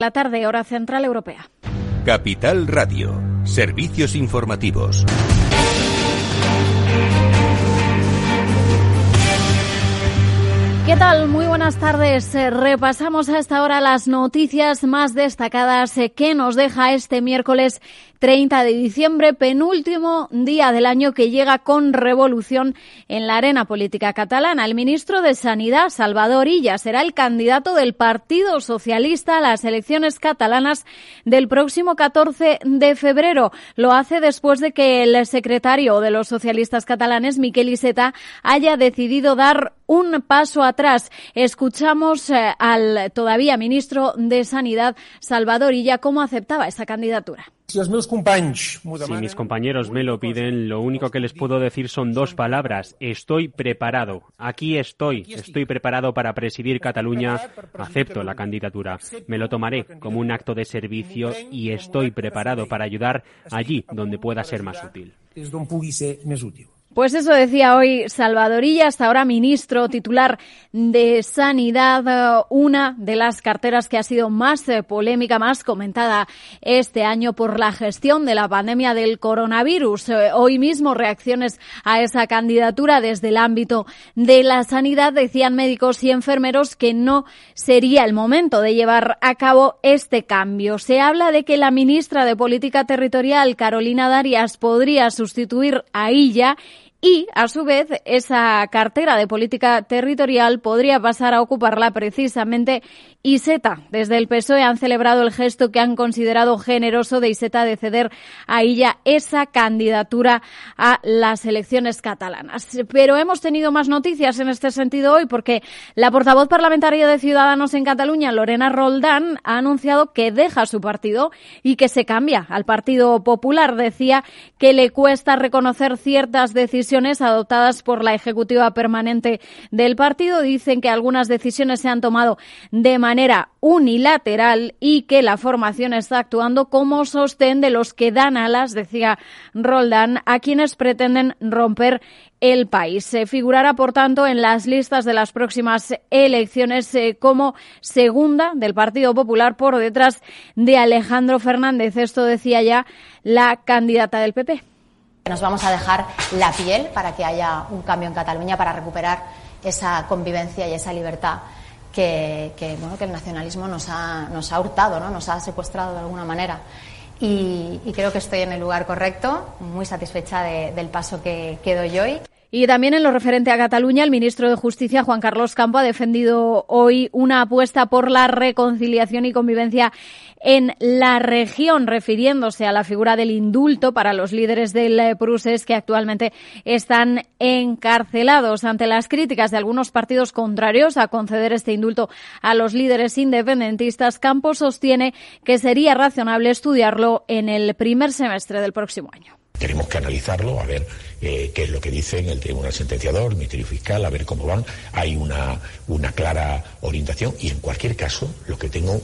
La tarde, hora central europea. Capital Radio. Servicios informativos. ¿Qué tal? Muy buenas tardes. Eh, repasamos a esta hora las noticias más destacadas eh, que nos deja este miércoles 30 de diciembre, penúltimo día del año que llega con revolución en la arena política catalana. El ministro de Sanidad, Salvador Illa, será el candidato del Partido Socialista a las elecciones catalanas del próximo 14 de febrero. Lo hace después de que el secretario de los socialistas catalanes, Miquel Iseta, haya decidido dar un paso atrás. Escuchamos eh, al todavía ministro de Sanidad, Salvador Illa, cómo aceptaba esa candidatura. Si mis compañeros me lo piden, lo único que les puedo decir son dos palabras. Estoy preparado. Aquí estoy. Estoy preparado para presidir Cataluña. Acepto la candidatura. Me lo tomaré como un acto de servicio y estoy preparado para ayudar allí donde pueda ser más útil. Pues eso decía hoy Salvadorilla, hasta ahora ministro titular de Sanidad, eh, una de las carteras que ha sido más eh, polémica, más comentada este año por la gestión de la pandemia del coronavirus. Eh, hoy mismo reacciones a esa candidatura desde el ámbito de la sanidad decían médicos y enfermeros que no sería el momento de llevar a cabo este cambio. Se habla de que la ministra de Política Territorial, Carolina Darias, podría sustituir a ella y, a su vez, esa cartera de política territorial podría pasar a ocuparla precisamente Iseta. Desde el PSOE han celebrado el gesto que han considerado generoso de Iseta de ceder a ella esa candidatura a las elecciones catalanas. Pero hemos tenido más noticias en este sentido hoy porque la portavoz parlamentaria de Ciudadanos en Cataluña, Lorena Roldán, ha anunciado que deja su partido y que se cambia al Partido Popular. Decía que le cuesta reconocer ciertas decisiones decisiones adoptadas por la ejecutiva permanente del partido. Dicen que algunas decisiones se han tomado de manera unilateral y que la formación está actuando como sostén de los que dan alas, decía Roldán, a quienes pretenden romper el país. Se figurará, por tanto, en las listas de las próximas elecciones eh, como segunda del Partido Popular por detrás de Alejandro Fernández. Esto decía ya la candidata del PP. Nos vamos a dejar la piel para que haya un cambio en Cataluña, para recuperar esa convivencia y esa libertad que, bueno, que el nacionalismo nos ha, nos ha hurtado, ¿no? nos ha secuestrado de alguna manera. Y, creo que estoy en el lugar correcto, muy satisfecha del paso que, que doy hoy. Y también en lo referente a Cataluña, el ministro de Justicia, Juan Carlos Campo, ha defendido hoy una apuesta por la reconciliación y convivencia en la región, refiriéndose a la figura del indulto para los líderes del eh, Prusés que actualmente están encarcelados. Ante las críticas de algunos partidos contrarios a conceder este indulto a los líderes independentistas, Campo sostiene que sería razonable estudiarlo en el primer semestre del próximo año. Tenemos que analizarlo, a ver eh, qué es lo que dicen el Tribunal Sentenciador, el Ministerio Fiscal, a ver cómo van. Hay una, una clara orientación y, en cualquier caso, lo que tengo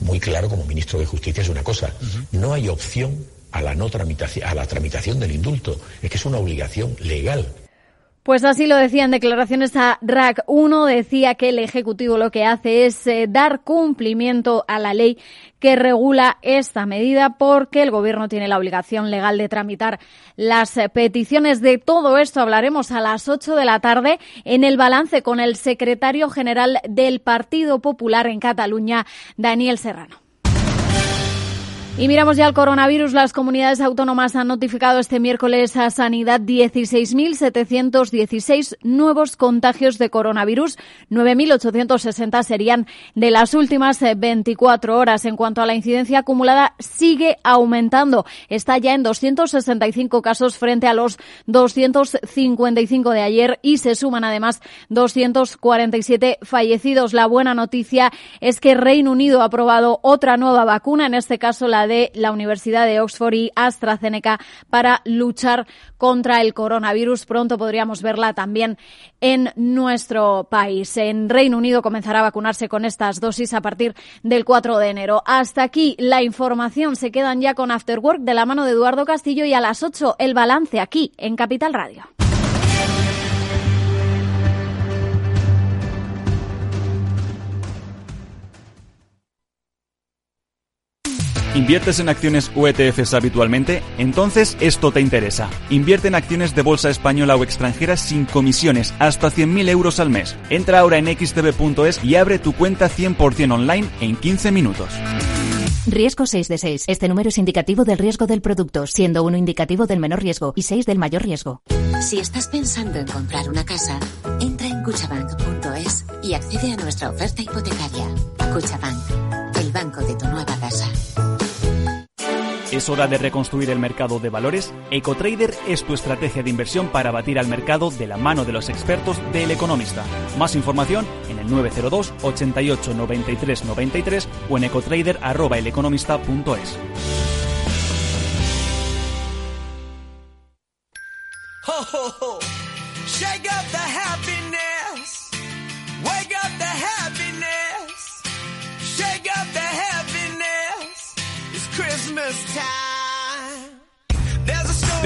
muy claro como ministro de Justicia es una cosa. No hay opción a la, no tramitación, a la tramitación del indulto. Es que es una obligación legal. Pues así lo decía en declaraciones a RAC 1, decía que el Ejecutivo lo que hace es eh, dar cumplimiento a la ley que regula esta medida porque el Gobierno tiene la obligación legal de tramitar las eh, peticiones. De todo esto hablaremos a las 8 de la tarde en el balance con el secretario general del Partido Popular en Cataluña, Daniel Serrano. Y miramos ya el coronavirus. Las comunidades autónomas han notificado este miércoles a Sanidad 16.716 nuevos contagios de coronavirus. 9.860 serían de las últimas 24 horas. En cuanto a la incidencia acumulada, sigue aumentando. Está ya en 265 casos frente a los 255 de ayer y se suman además 247 fallecidos. La buena noticia es que Reino Unido ha aprobado otra nueva vacuna, en este caso la de la Universidad de Oxford y AstraZeneca para luchar contra el coronavirus. Pronto podríamos verla también en nuestro país. En Reino Unido comenzará a vacunarse con estas dosis a partir del 4 de enero. Hasta aquí la información. Se quedan ya con After Work de la mano de Eduardo Castillo y a las 8 el balance aquí en Capital Radio. ¿Inviertes en acciones o ETFs habitualmente? Entonces esto te interesa. Invierte en acciones de bolsa española o extranjera sin comisiones, hasta 100.000 euros al mes. Entra ahora en xtb.es y abre tu cuenta 100% online en 15 minutos. Riesgo 6 de 6. Este número es indicativo del riesgo del producto, siendo uno indicativo del menor riesgo y 6 del mayor riesgo. Si estás pensando en comprar una casa, entra en cuchabank.es y accede a nuestra oferta hipotecaria. Cuchabank, el banco de tu nueva. ¿Es hora de reconstruir el mercado de valores? EcoTrader es tu estrategia de inversión para batir al mercado de la mano de los expertos del Economista. Más información en el 902 88 93 93 o en ecotrader@eleconomista.es.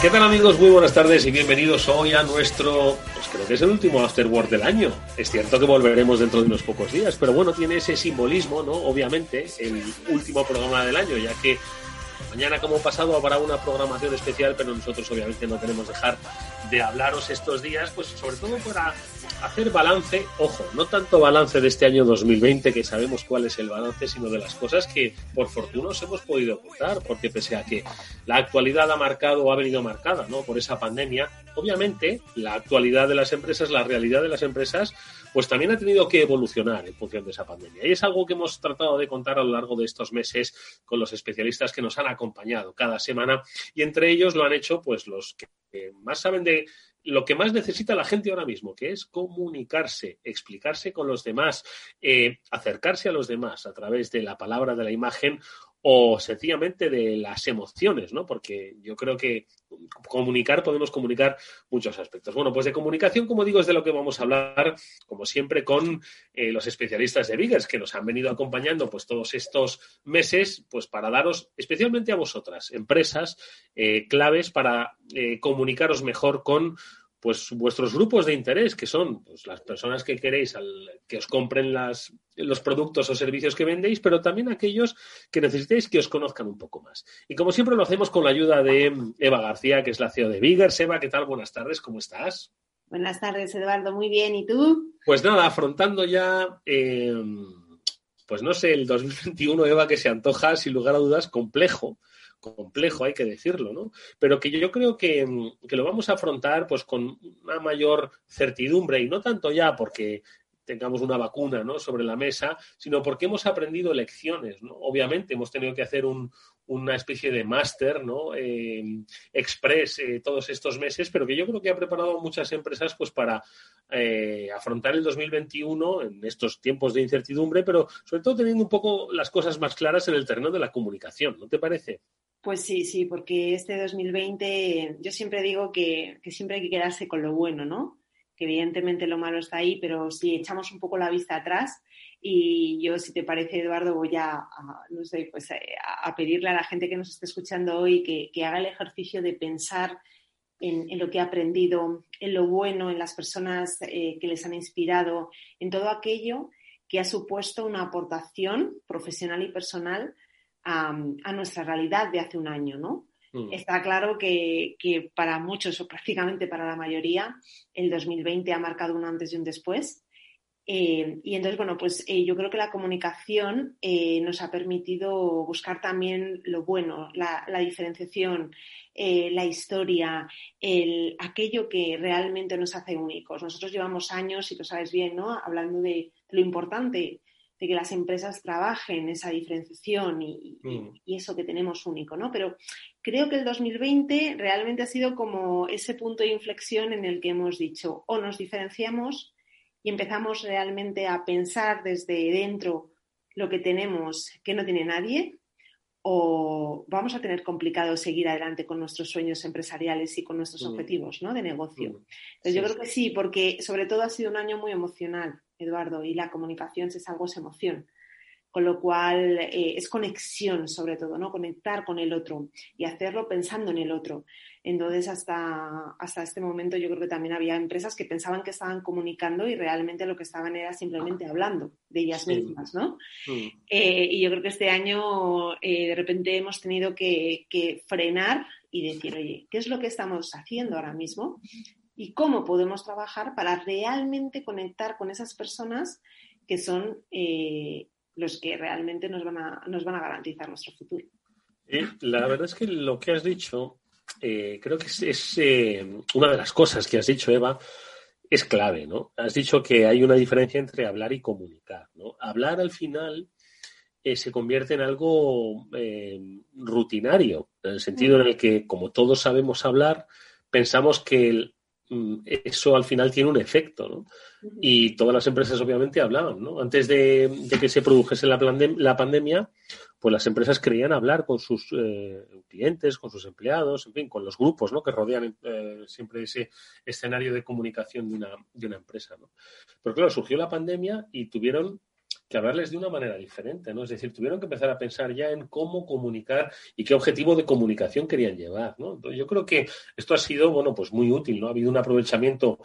¿Qué tal amigos? Muy buenas tardes y bienvenidos hoy a nuestro, pues creo que es el último Afterword del año. Es cierto que volveremos dentro de unos pocos días, pero bueno, tiene ese simbolismo, ¿no? Obviamente, el último programa del año, ya que Mañana, como pasado, habrá una programación especial, pero nosotros obviamente no queremos dejar de hablaros estos días, pues sobre todo para hacer balance, ojo, no tanto balance de este año 2020, que sabemos cuál es el balance, sino de las cosas que por fortuna os hemos podido ocultar, porque pese a que la actualidad ha marcado o ha venido marcada ¿no? por esa pandemia, obviamente la actualidad de las empresas, la realidad de las empresas, pues también ha tenido que evolucionar en función de esa pandemia. Y es algo que hemos tratado de contar a lo largo de estos meses con los especialistas que nos han acompañado cada semana y entre ellos lo han hecho pues los que más saben de lo que más necesita la gente ahora mismo, que es comunicarse, explicarse con los demás, eh, acercarse a los demás a través de la palabra, de la imagen o sencillamente de las emociones, ¿no? Porque yo creo que comunicar podemos comunicar muchos aspectos. Bueno, pues de comunicación, como digo, es de lo que vamos a hablar, como siempre, con eh, los especialistas de Biggers que nos han venido acompañando pues todos estos meses, pues para daros, especialmente a vosotras, empresas, eh, claves para eh, comunicaros mejor con pues vuestros grupos de interés, que son pues, las personas que queréis que os compren las, los productos o servicios que vendéis, pero también aquellos que necesitéis que os conozcan un poco más. Y como siempre lo hacemos con la ayuda de Eva García, que es la CEO de Biggers. Eva, ¿qué tal? Buenas tardes, ¿cómo estás? Buenas tardes, Eduardo. Muy bien. ¿Y tú? Pues nada, afrontando ya, eh, pues no sé, el 2021, Eva, que se antoja, sin lugar a dudas, complejo complejo, hay que decirlo, ¿no? Pero que yo creo que, que, lo vamos a afrontar pues con una mayor certidumbre y no tanto ya porque tengamos una vacuna ¿no? sobre la mesa, sino porque hemos aprendido lecciones. ¿no? Obviamente hemos tenido que hacer un, una especie de máster ¿no? Eh, express eh, todos estos meses, pero que yo creo que ha preparado a muchas empresas pues, para eh, afrontar el 2021 en estos tiempos de incertidumbre, pero sobre todo teniendo un poco las cosas más claras en el terreno de la comunicación, ¿no te parece? Pues sí, sí, porque este 2020 yo siempre digo que, que siempre hay que quedarse con lo bueno, ¿no? que evidentemente lo malo está ahí, pero si echamos un poco la vista atrás y yo, si te parece, Eduardo, voy a, no sé, pues eh, a, pedirle a la gente que nos esté escuchando hoy que, haga el ejercicio de pensar en, lo que ha aprendido, en lo bueno, en las personas eh, que les han inspirado, en todo aquello que ha supuesto una aportación profesional y personal a, a nuestra realidad de hace un año, ¿no? Mm. Está claro que, para muchos o prácticamente para la mayoría el 2020 ha marcado un antes y un después. Eh, y entonces, bueno, pues eh, yo creo que la comunicación eh, nos ha permitido buscar también lo bueno, la, diferenciación, la historia, el, aquello que realmente nos hace únicos. Nosotros llevamos años, y lo sabes bien, ¿no? Hablando de lo importante de que las empresas trabajen esa diferenciación mm. y, eso que tenemos único, ¿no? Pero creo que el 2020 realmente ha sido como ese punto de inflexión en el que hemos dicho o nos diferenciamos y empezamos realmente a pensar desde dentro lo que tenemos que no tiene nadie o vamos a tener complicado seguir adelante con nuestros sueños empresariales y con nuestros mm. objetivos ¿no? de negocio. Mm. Entonces, yo creo que sí, porque sobre todo ha sido un año muy emocional, Eduardo, y la comunicación, es algo, es emoción con lo cual eh, es conexión sobre todo, ¿no? Conectar con el otro y hacerlo pensando en el otro. Entonces, hasta, hasta este momento yo creo que también había empresas que pensaban que estaban comunicando y realmente lo que estaban era simplemente hablando de ellas mismas, ¿no? Eh, y yo creo que este año eh, de repente hemos tenido que, que frenar y decir, oye, ¿qué es lo que estamos haciendo ahora mismo? Y cómo podemos trabajar para realmente conectar con esas personas que son los que realmente nos van a, nos van a garantizar nuestro futuro. la verdad es que lo que has dicho, eh, creo que es, eh, una de las cosas que has dicho, Eva, es clave, ¿no? Has dicho que hay una diferencia entre hablar y comunicar, ¿no? Hablar al final eh, se convierte en algo rutinario, en el sentido en el que, como todos sabemos hablar, pensamos que el, eso al final tiene un efecto, ¿no? Y todas las empresas obviamente hablaban, ¿no? Antes de, que se produjese la, la, pandemia, pues las empresas creían hablar con sus eh, clientes, con sus empleados, en fin, con los grupos, ¿no? Que rodean eh, siempre ese escenario de comunicación de una, de una empresa, ¿no? Pero claro, surgió la pandemia y tuvieron que hablarles de una manera diferente, ¿no? Es decir, tuvieron que empezar a pensar ya en cómo comunicar y qué objetivo de comunicación querían llevar, ¿no? Entonces, yo creo que esto ha sido, bueno, pues muy útil, ¿no? Ha habido un aprovechamiento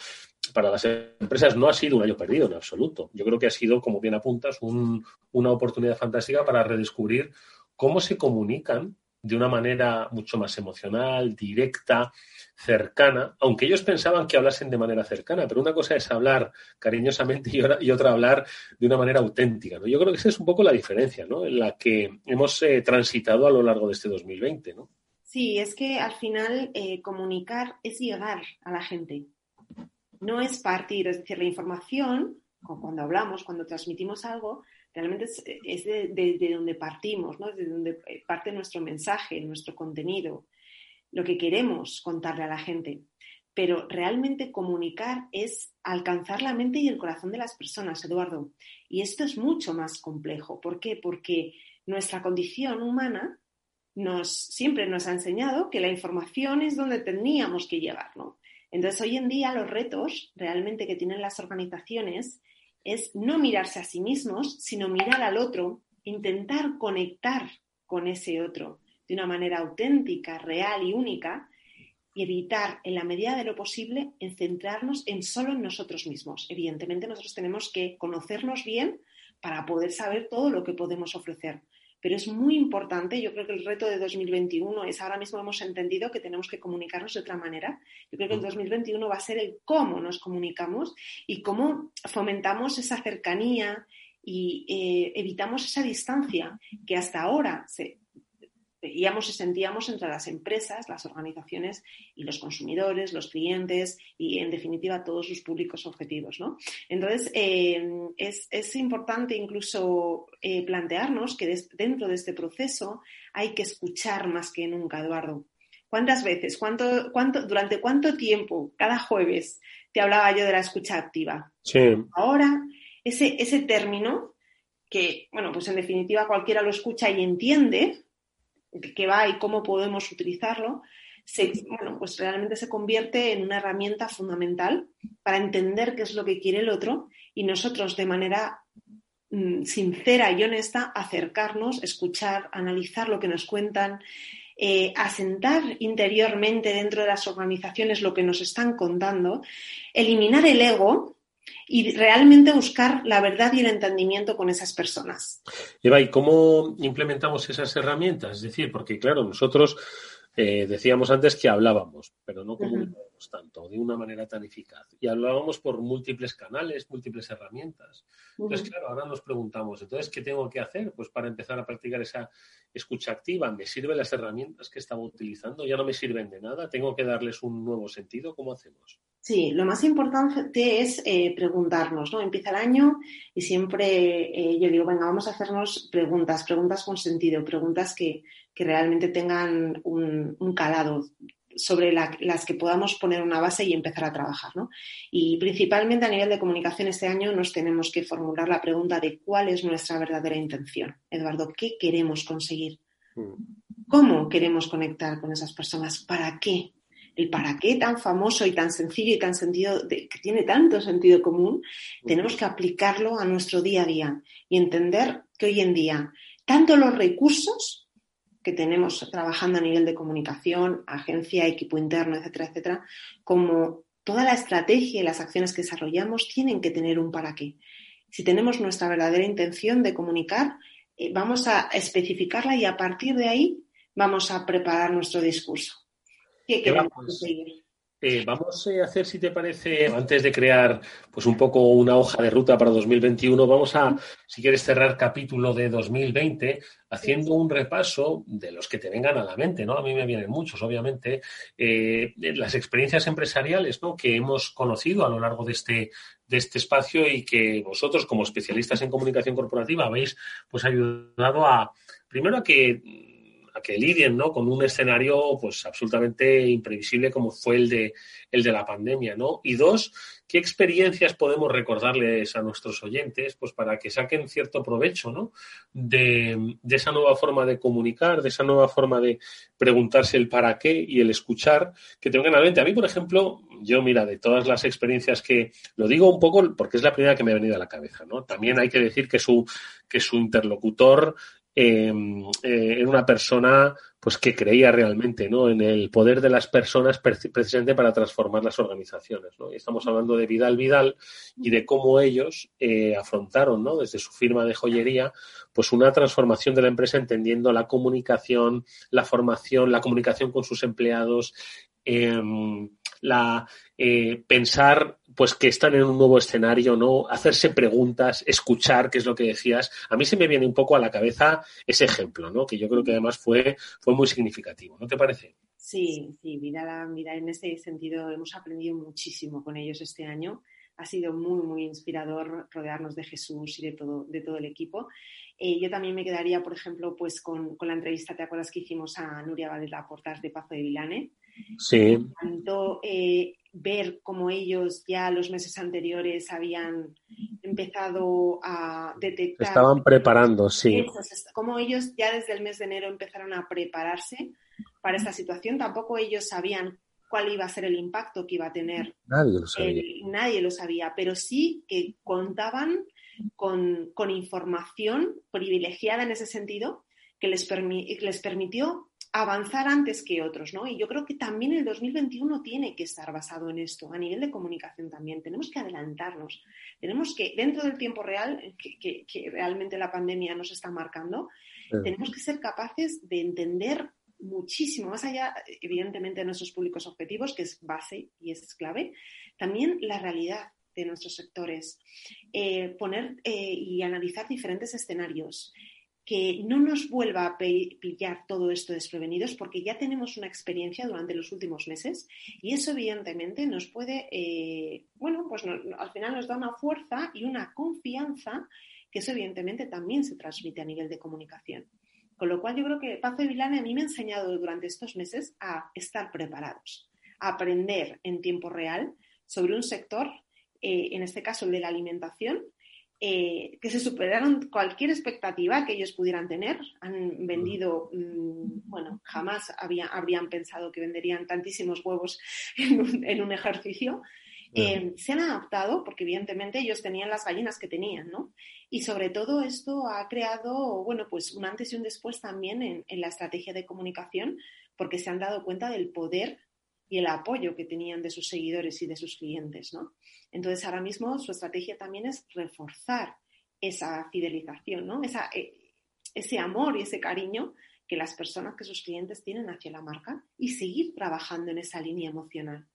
para las empresas, no ha sido un año perdido en absoluto. Yo creo que ha sido, como bien apuntas, una oportunidad fantástica para redescubrir cómo se comunican de una manera mucho más emocional, directa, cercana, aunque ellos pensaban que hablasen de manera cercana, pero una cosa es hablar cariñosamente y, otra hablar de una manera auténtica. Yo creo que esa es un poco la diferencia ¿no? en la que hemos eh, transitado a lo largo de este 2020. ¿no? Sí, es que al final eh, comunicar es llegar a la gente, no es partir, es decir, la información, cuando hablamos, cuando transmitimos algo, realmente es, de, donde partimos, ¿no? de donde parte nuestro mensaje, nuestro contenido lo que queremos contarle a la gente. Pero realmente comunicar es alcanzar la mente y el corazón de las personas, Eduardo. Y esto es mucho más complejo. ¿Por qué? Porque nuestra condición humana nos, siempre nos ha enseñado que la información es donde teníamos que llegar, Entonces, hoy en día los retos realmente que tienen las organizaciones es no mirarse a sí mismos, sino mirar al otro, intentar conectar con ese otro de una manera auténtica, real y única y evitar, en la medida de lo posible, en centrarnos en solo en nosotros mismos. Evidentemente, nosotros tenemos que conocernos bien para poder saber todo lo que podemos ofrecer. Pero es muy importante, yo creo que el reto de 2021 es, ahora mismo hemos entendido que tenemos que comunicarnos de otra manera. Yo creo que el 2021 va a ser el cómo nos comunicamos y cómo fomentamos esa cercanía y eh, evitamos esa distancia que hasta ahora se, veíamos y sentíamos entre las empresas, las organizaciones y los consumidores, los clientes y, en definitiva, todos sus públicos objetivos. ¿no? Entonces, eh, es, importante incluso eh, plantearnos que dentro de este proceso hay que escuchar más que nunca, Eduardo. ¿Cuántas veces, cuánto, cuánto, durante cuánto tiempo, cada jueves, te hablaba yo de la escucha activa? Sí. Ahora, ese, ese término que, bueno, pues en definitiva cualquiera lo escucha y entiende, qué va y cómo podemos utilizarlo, se, bueno, pues realmente se convierte en una herramienta fundamental para entender qué es lo que quiere el otro y nosotros de manera mm, sincera y honesta acercarnos, escuchar, analizar lo que nos cuentan, eh, asentar interiormente dentro de las organizaciones lo que nos están contando, eliminar el ego y realmente buscar la verdad y el entendimiento con esas personas. Eva, ¿y cómo implementamos esas herramientas? Es decir, porque claro, nosotros eh, decíamos antes que hablábamos, pero no comunicábamos tanto, de una manera tan eficaz. Y hablábamos por múltiples canales, múltiples herramientas. Entonces, claro, ahora nos preguntamos, entonces, ¿qué tengo que hacer? Pues para empezar a practicar esa escucha activa, ¿me sirven las herramientas que estaba utilizando? ¿Ya no me sirven de nada? ¿Tengo que darles un nuevo sentido? ¿Cómo hacemos? Sí, lo más importante es eh, preguntarnos, ¿no? Empieza el año y siempre eh, yo digo, venga, vamos a hacernos preguntas, preguntas con sentido, preguntas que, realmente tengan un, calado sobre las que podamos poner una base y empezar a trabajar. ¿no? Y principalmente a nivel de comunicación este año nos tenemos que formular la pregunta de cuál es nuestra verdadera intención. Eduardo, ¿qué queremos conseguir? Mm. ¿Cómo queremos conectar con esas personas? ¿Para qué? El para qué tan famoso y tan sencillo y tan sentido, que tiene tanto sentido común, tenemos que aplicarlo a nuestro día a día y entender que hoy en día tanto los recursos que tenemos trabajando a nivel de comunicación, agencia, equipo interno, etcétera, etcétera, como toda la estrategia y las acciones que desarrollamos tienen que tener un para qué. Si tenemos nuestra verdadera intención de comunicar, eh, vamos a especificarla y a partir de ahí vamos a preparar nuestro discurso. ¿Qué queremos pues, conseguir? Eh, vamos a hacer, si te parece, antes de crear pues un poco una hoja de ruta para 2021, vamos a, si quieres, cerrar capítulo de 2020 haciendo un repaso de los que te vengan a la mente, ¿no? A mí me vienen muchos, obviamente, eh, las experiencias empresariales, ¿no? Que hemos conocido a lo largo de este, de este espacio y que vosotros, como especialistas en comunicación corporativa, habéis pues ayudado a, primero a que a que lidien ¿no? con un escenario pues absolutamente imprevisible como fue el de, el de la pandemia. ¿no? Y dos, ¿qué experiencias podemos recordarles a nuestros oyentes pues para que saquen cierto provecho ¿no? de, de esa nueva forma de comunicar, de esa nueva forma de preguntarse el para qué y el escuchar que te vengan a la mente? A mí, por ejemplo, yo, mira, de todas las experiencias que lo digo un poco porque es la primera que me ha venido a la cabeza, ¿no? También hay que decir que su, que su interlocutor Em, eh, una persona pues que creía realmente ¿no? en el poder de las personas precisamente para transformar las organizaciones. ¿no? Y estamos hablando de Vidal Vidal y de cómo ellos eh, afrontaron ¿no? desde su firma de joyería pues una transformación de la empresa entendiendo la comunicación, la formación, la comunicación con sus empleados, em, la eh, pensar pues que están en un nuevo escenario, ¿no? Hacerse preguntas, escuchar, que es lo que decías. A mí se me viene un poco a la cabeza ese ejemplo, ¿no? Que yo creo que además fue, fue muy significativo, ¿no te parece? Sí, sí, mira, mira, en ese sentido hemos aprendido muchísimo con ellos este año. Ha sido muy, muy inspirador rodearnos de Jesús y de todo, de todo el equipo. Eh, yo también me quedaría, por ejemplo, pues con, con, la entrevista, ¿te acuerdas que hicimos a Nuria Valera Portas de Pazo de Vilane? Sí. Tanto, eh, ver cómo ellos ya los meses anteriores habían empezado a detectar. Estaban preparando, sí. Cómo ellos ya desde el mes de enero empezaron a prepararse para esta situación. Tampoco ellos sabían cuál iba a ser el impacto que iba a tener. Nadie lo sabía. nadie lo sabía, pero sí que contaban con, con información privilegiada en ese sentido que les, les permitió avanzar antes que otros, ¿no? Y yo creo que también el 2021 tiene que estar basado en esto, a nivel de comunicación también. Tenemos que adelantarnos, tenemos que, dentro del tiempo real, que, realmente la pandemia nos está marcando, tenemos que ser capaces de entender muchísimo, más allá, evidentemente, de nuestros públicos objetivos, que es base y es clave, también la realidad de nuestros sectores, eh, poner eh, y analizar diferentes escenarios, que no nos vuelva a pillar todo esto desprevenidos porque ya tenemos una experiencia durante los últimos meses y eso evidentemente nos puede, eh, bueno, pues al final nos da una fuerza y una confianza que eso evidentemente también se transmite a nivel de comunicación. Con lo cual yo creo que Pazo de Vilane a mí me ha enseñado durante estos meses a estar preparados, a aprender en tiempo real sobre un sector, eh, en este caso el de la alimentación, eh, que se superaron cualquier expectativa que ellos pudieran tener. Han vendido, mm, bueno, jamás habrían pensado que venderían tantísimos huevos en un, ejercicio. Eh, se han adaptado porque evidentemente ellos tenían las gallinas que tenían, ¿no? Y sobre todo esto ha creado, bueno, pues un antes y un después también en, en la estrategia de comunicación porque se han dado cuenta del poder y el apoyo que tenían de sus seguidores y de sus clientes, ¿no? Entonces, ahora mismo su estrategia también es reforzar esa fidelización, ¿no? Eh, ese amor y ese cariño que las personas, que sus clientes tienen hacia la marca y seguir trabajando en esa línea emocional.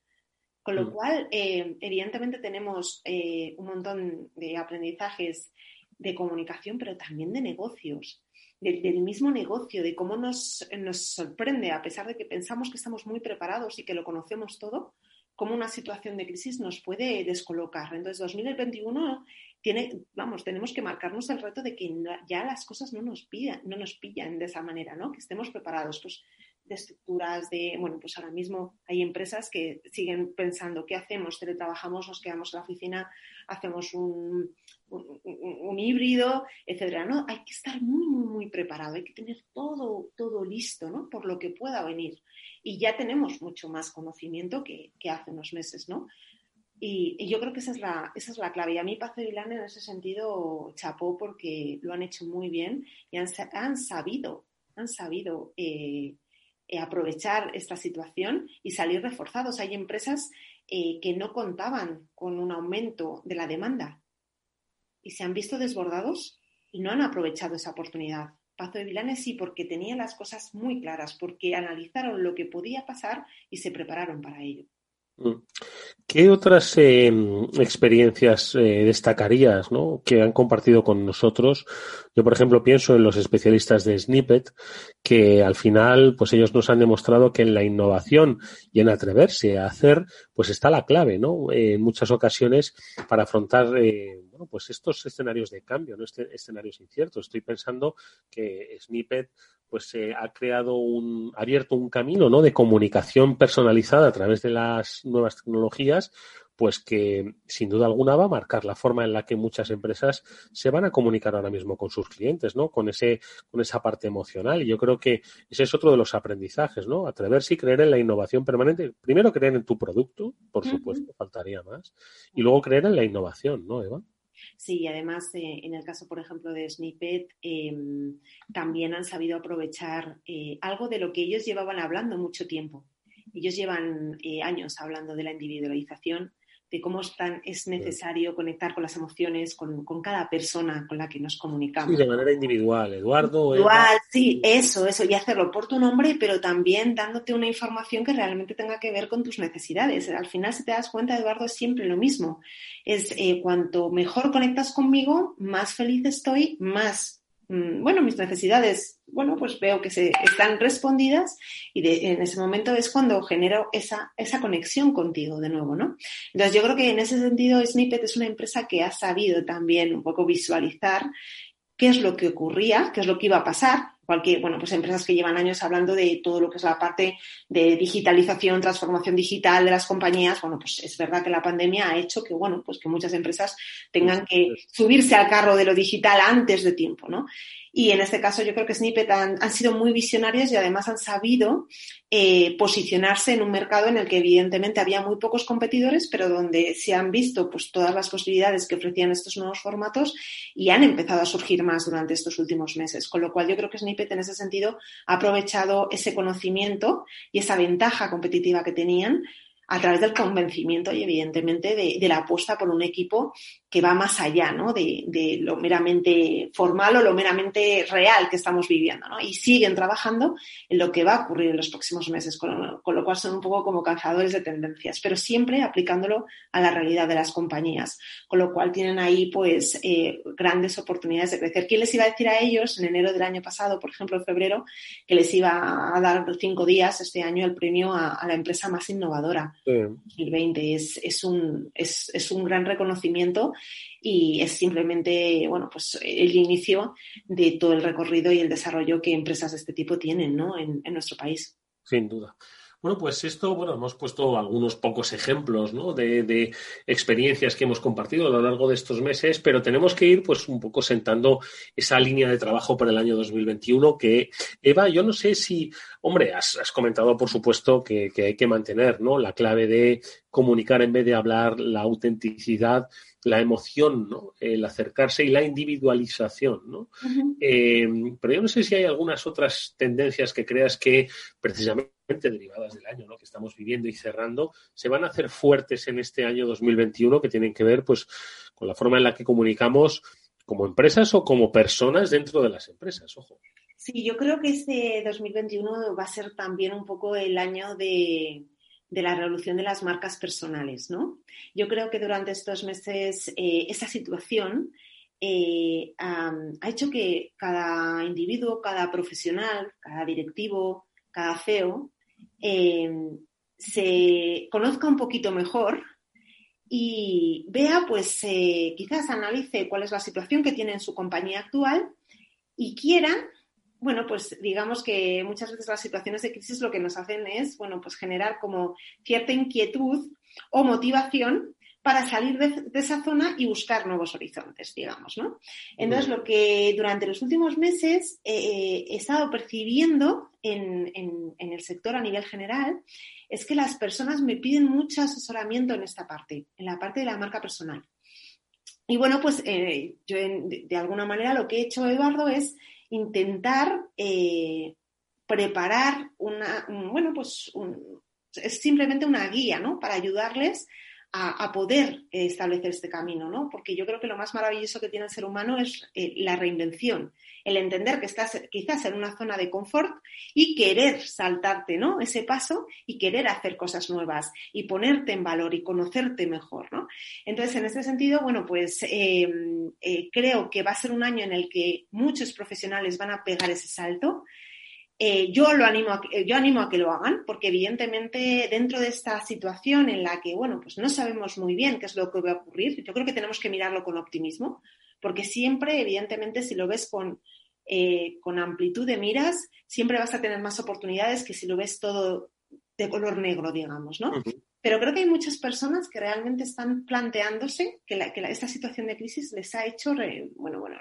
Con lo mm. cual, eh, evidentemente tenemos eh, un montón de aprendizajes de comunicación, pero también de negocios del, mismo negocio, de cómo nos, sorprende, a pesar de que pensamos que estamos muy preparados y que lo conocemos todo, cómo una situación de crisis nos puede descolocar. Entonces, 2021 tiene, vamos, tenemos que marcarnos el reto de que ya las cosas no nos, pillan, no nos pillan de esa manera, ¿no? Que estemos preparados. Pues de estructuras, de, bueno, pues ahora mismo hay empresas que siguen pensando, ¿qué hacemos? ¿Teletrabajamos? ¿Nos quedamos en la oficina? ¿Hacemos un, un, híbrido? Etcétera. No, hay que estar muy, muy, muy preparado, hay que tener todo, todo listo, ¿no? Por lo que pueda venir. Y ya tenemos mucho más conocimiento que, hace unos meses, ¿no? Y, yo creo que esa es, la, esa es la clave. Y a mí Paz en ese sentido chapó porque lo han hecho muy bien y han, han sabido, han sabido eh, eh, aprovechar esta situación y salir reforzados. Hay empresas eh, que no contaban con un aumento de la demanda y se han visto desbordados y no han aprovechado esa oportunidad. Pazo de Vilanes sí, porque tenía las cosas muy claras, porque analizaron lo que podía pasar y se prepararon para ello. ¿Qué otras em, experiencias eh, destacarías ¿no? que han compartido con nosotros? Yo, por ejemplo, pienso en los especialistas de Snippet, que al final, pues ellos nos han demostrado que en la innovación y en atreverse a hacer, pues está la clave, ¿no? en muchas ocasiones para afrontar, eh, bueno, pues estos escenarios de cambio, ¿no? Este, escenarios inciertos. Estoy pensando que Snippet pues se ha creado un, abierto un camino, ¿no? De comunicación personalizada a través de las nuevas tecnologías, pues que sin duda alguna va a marcar la forma en la que muchas empresas se van a comunicar ahora mismo con sus clientes, ¿no? Con ese, con esa parte emocional. Y yo creo que ese es otro de los aprendizajes, ¿no? Atreverse y creer en la innovación permanente. Primero creer en tu producto, por supuesto, faltaría más. Y luego creer en la innovación, ¿no, Eva? Sí, además eh, en el caso, por ejemplo, de Snippet, em, también han sabido aprovechar eh, algo de lo que ellos llevaban hablando mucho tiempo. Ellos llevan eh, años hablando de la individualización de cómo es necesario conectar con las emociones, con, cada persona con la que nos comunicamos. Sí, de manera individual, Eduardo. Individual, sí, eso, eso, y hacerlo por tu nombre, pero también dándote una información que realmente tenga que ver con tus necesidades. Al final, si te das cuenta, Eduardo, es siempre lo mismo. Es eh, cuanto mejor conectas conmigo, más feliz estoy, más Mm, bueno, mis necesidades, bueno, pues veo que se están respondidas y en ese momento es cuando genero esa, esa conexión contigo de nuevo, ¿no? Entonces yo creo que en ese sentido Snippet es una empresa que ha sabido también un poco visualizar qué es lo que ocurría, qué es lo que iba a pasar, cualquier, bueno, pues empresas que llevan años hablando de todo lo que es la parte de digitalización, transformación digital de las compañías, bueno, pues es verdad que la pandemia ha hecho que, bueno, pues que muchas empresas tengan que subirse al carro de lo digital antes de tiempo, ¿no? Y en este caso yo creo que Snippet han, sido muy visionarios y además han sabido eh, posicionarse en un mercado en el que evidentemente había muy pocos competidores, pero donde se han visto pues todas las posibilidades que ofrecían estos nuevos formatos y han empezado a surgir más durante estos últimos meses. Con lo cual yo creo que Snippet en ese sentido ha aprovechado ese conocimiento y esa ventaja competitiva que tenían a través del convencimiento y evidentemente de, la apuesta por un equipo que va más allá ¿no? de, lo meramente formal o lo meramente real que estamos viviendo. ¿no? Y siguen trabajando en lo que va a ocurrir en los próximos meses, con lo, cual son un poco como cazadores de tendencias, pero siempre aplicándolo a la realidad de las compañías, con lo cual tienen ahí pues eh, grandes oportunidades de crecer. ¿Quién les iba a decir a ellos en enero del año pasado, por ejemplo, en febrero, que les iba a dar cinco días este año el premio a, a la empresa más innovadora? 2020. Es, es, un, es, es un gran reconocimiento y es simplemente, bueno, pues el inicio de todo el recorrido y el desarrollo que empresas de este tipo tienen, ¿no? En, en nuestro país. Sin duda. Bueno, pues esto, bueno, hemos puesto algunos pocos ejemplos, ¿no? De, de, experiencias que hemos compartido a lo largo de estos meses, pero tenemos que ir, pues, un poco sentando esa línea de trabajo para el año 2021 que, Eva, yo no sé si, hombre, has, has comentado, por supuesto, que, que, hay que mantener, ¿no? La clave de comunicar en vez de hablar, la autenticidad, la emoción, ¿no? El acercarse y la individualización, ¿no? eh, pero yo no sé si hay algunas otras tendencias que creas que precisamente derivadas del año que estamos viviendo y cerrando, se van a hacer fuertes en este año 2021 que tienen que ver pues con la forma en la que comunicamos como empresas o como personas dentro de las empresas, ojo. Sí, yo creo que este 2021 va a ser también un poco el año de, de la revolución de las marcas personales, ¿no? Yo creo que durante estos meses eh, esa situación eh, ha hecho que cada individuo, cada profesional, cada directivo, cada CEO Em, se conozca un poquito mejor y vea, pues eh, quizás analice cuál es la situación que tiene en su compañía actual y quiera bueno, pues digamos que muchas veces las situaciones de crisis lo que nos hacen es, bueno, pues generar como cierta inquietud o motivación para salir de, esa zona y buscar nuevos horizontes, digamos, ¿no? Entonces, lo que durante los últimos meses eh, he estado percibiendo en, el sector a nivel general es que las personas me piden mucho asesoramiento en esta parte, en la parte de la marca personal. Y bueno, pues eh, yo de, alguna manera lo que he hecho, Eduardo, es intentar eh, preparar una, bueno, pues es simplemente una guía, ¿no? Para ayudarles a, poder establecer este camino, ¿no? Porque yo creo que lo más maravilloso que tiene el ser humano es eh, la reinvención, el entender que estás quizás en una zona de confort y querer saltarte, ¿no? Ese paso y querer hacer cosas nuevas y ponerte en valor y conocerte mejor, ¿no? Entonces, en este sentido, bueno, pues em, eh, creo que va a ser un año en el que muchos profesionales van a pegar ese salto. Eh, yo lo animo a, yo animo a que lo hagan, porque evidentemente dentro de esta situación en la que, bueno, pues no sabemos muy bien qué es lo que va a ocurrir, yo creo que tenemos que mirarlo con optimismo, porque siempre, evidentemente, si lo ves con, eh, con amplitud de miras, siempre vas a tener más oportunidades que si lo ves todo de color negro, digamos, ¿no? Pero creo que hay muchas personas que realmente están planteándose que, esta situación de crisis les ha hecho bueno, bueno,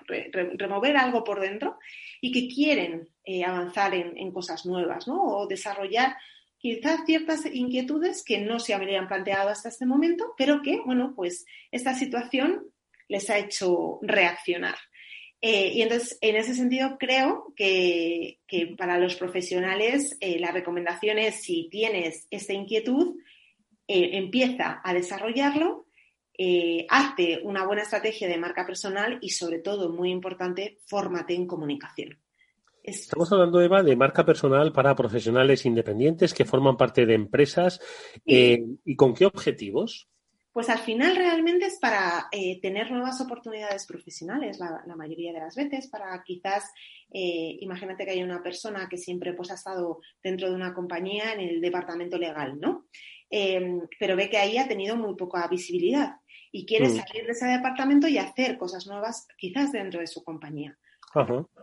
remover algo por dentro y que quieren eh, avanzar en, cosas nuevas, ¿no? O desarrollar quizás ciertas inquietudes que no se habrían planteado hasta este momento, pero que, bueno, pues esta situación les ha hecho reaccionar. Eh, y entonces, en ese sentido, creo que, para los profesionales eh, la recomendación es, si tienes esta inquietud, eh, empieza a desarrollarlo, eh, hazte una buena estrategia de marca personal y sobre todo, muy importante, fórmate en comunicación. Estamos hablando, Eva, de marca personal para profesionales independientes que forman parte de empresas. Eh, ¿Y con qué objetivos? Pues al final realmente es para tener nuevas oportunidades profesionales, la, mayoría de las veces, para quizás, imagínate que hay una persona que siempre pues, ha estado dentro de una compañía en el departamento legal, ¿no? Em, pero ve que ahí ha tenido muy poca visibilidad y quiere mm. salir de ese departamento y hacer cosas nuevas quizás dentro de su compañía.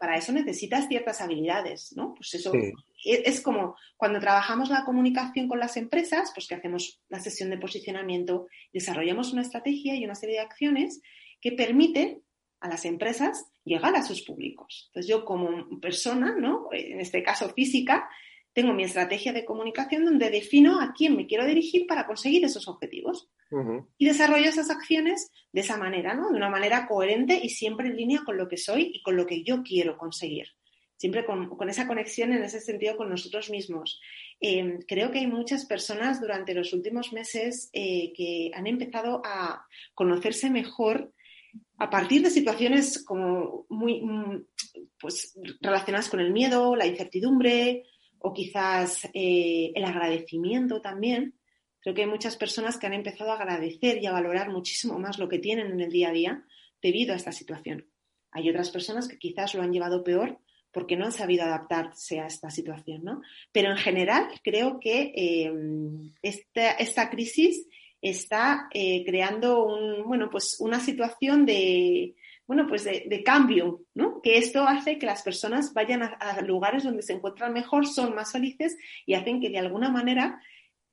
Para eso necesitas ciertas habilidades, ¿no? Pues eso e, es como cuando trabajamos la comunicación con las empresas, pues que hacemos la sesión de posicionamiento, desarrollamos una estrategia y una serie de acciones que permiten a las empresas llegar a sus públicos. Entonces yo como persona, ¿no? En este caso física, tengo mi estrategia de comunicación donde defino a quién me quiero dirigir para conseguir esos objetivos. Y desarrollo esas acciones de esa manera, ¿no? De una manera coherente y siempre en línea con lo que soy y con lo que yo quiero conseguir. Siempre con, esa conexión en ese sentido con nosotros mismos. Eh, creo que hay muchas personas durante los últimos meses eh, que han empezado a conocerse mejor a partir de situaciones como muy mm, pues, relacionadas con el miedo, la incertidumbre, o quizás eh, el agradecimiento también. Creo que hay muchas personas que han empezado a agradecer y a valorar muchísimo más lo que tienen en el día a día debido a esta situación. Hay otras personas que quizás lo han llevado peor porque no han sabido adaptarse a esta situación, ¿no? Pero en general creo que eh, esta, crisis está eh, creando bueno, pues una situación de, bueno, pues de, cambio, ¿no? Que esto hace que las personas vayan a, lugares donde se encuentran mejor, son más felices y hacen que de alguna manera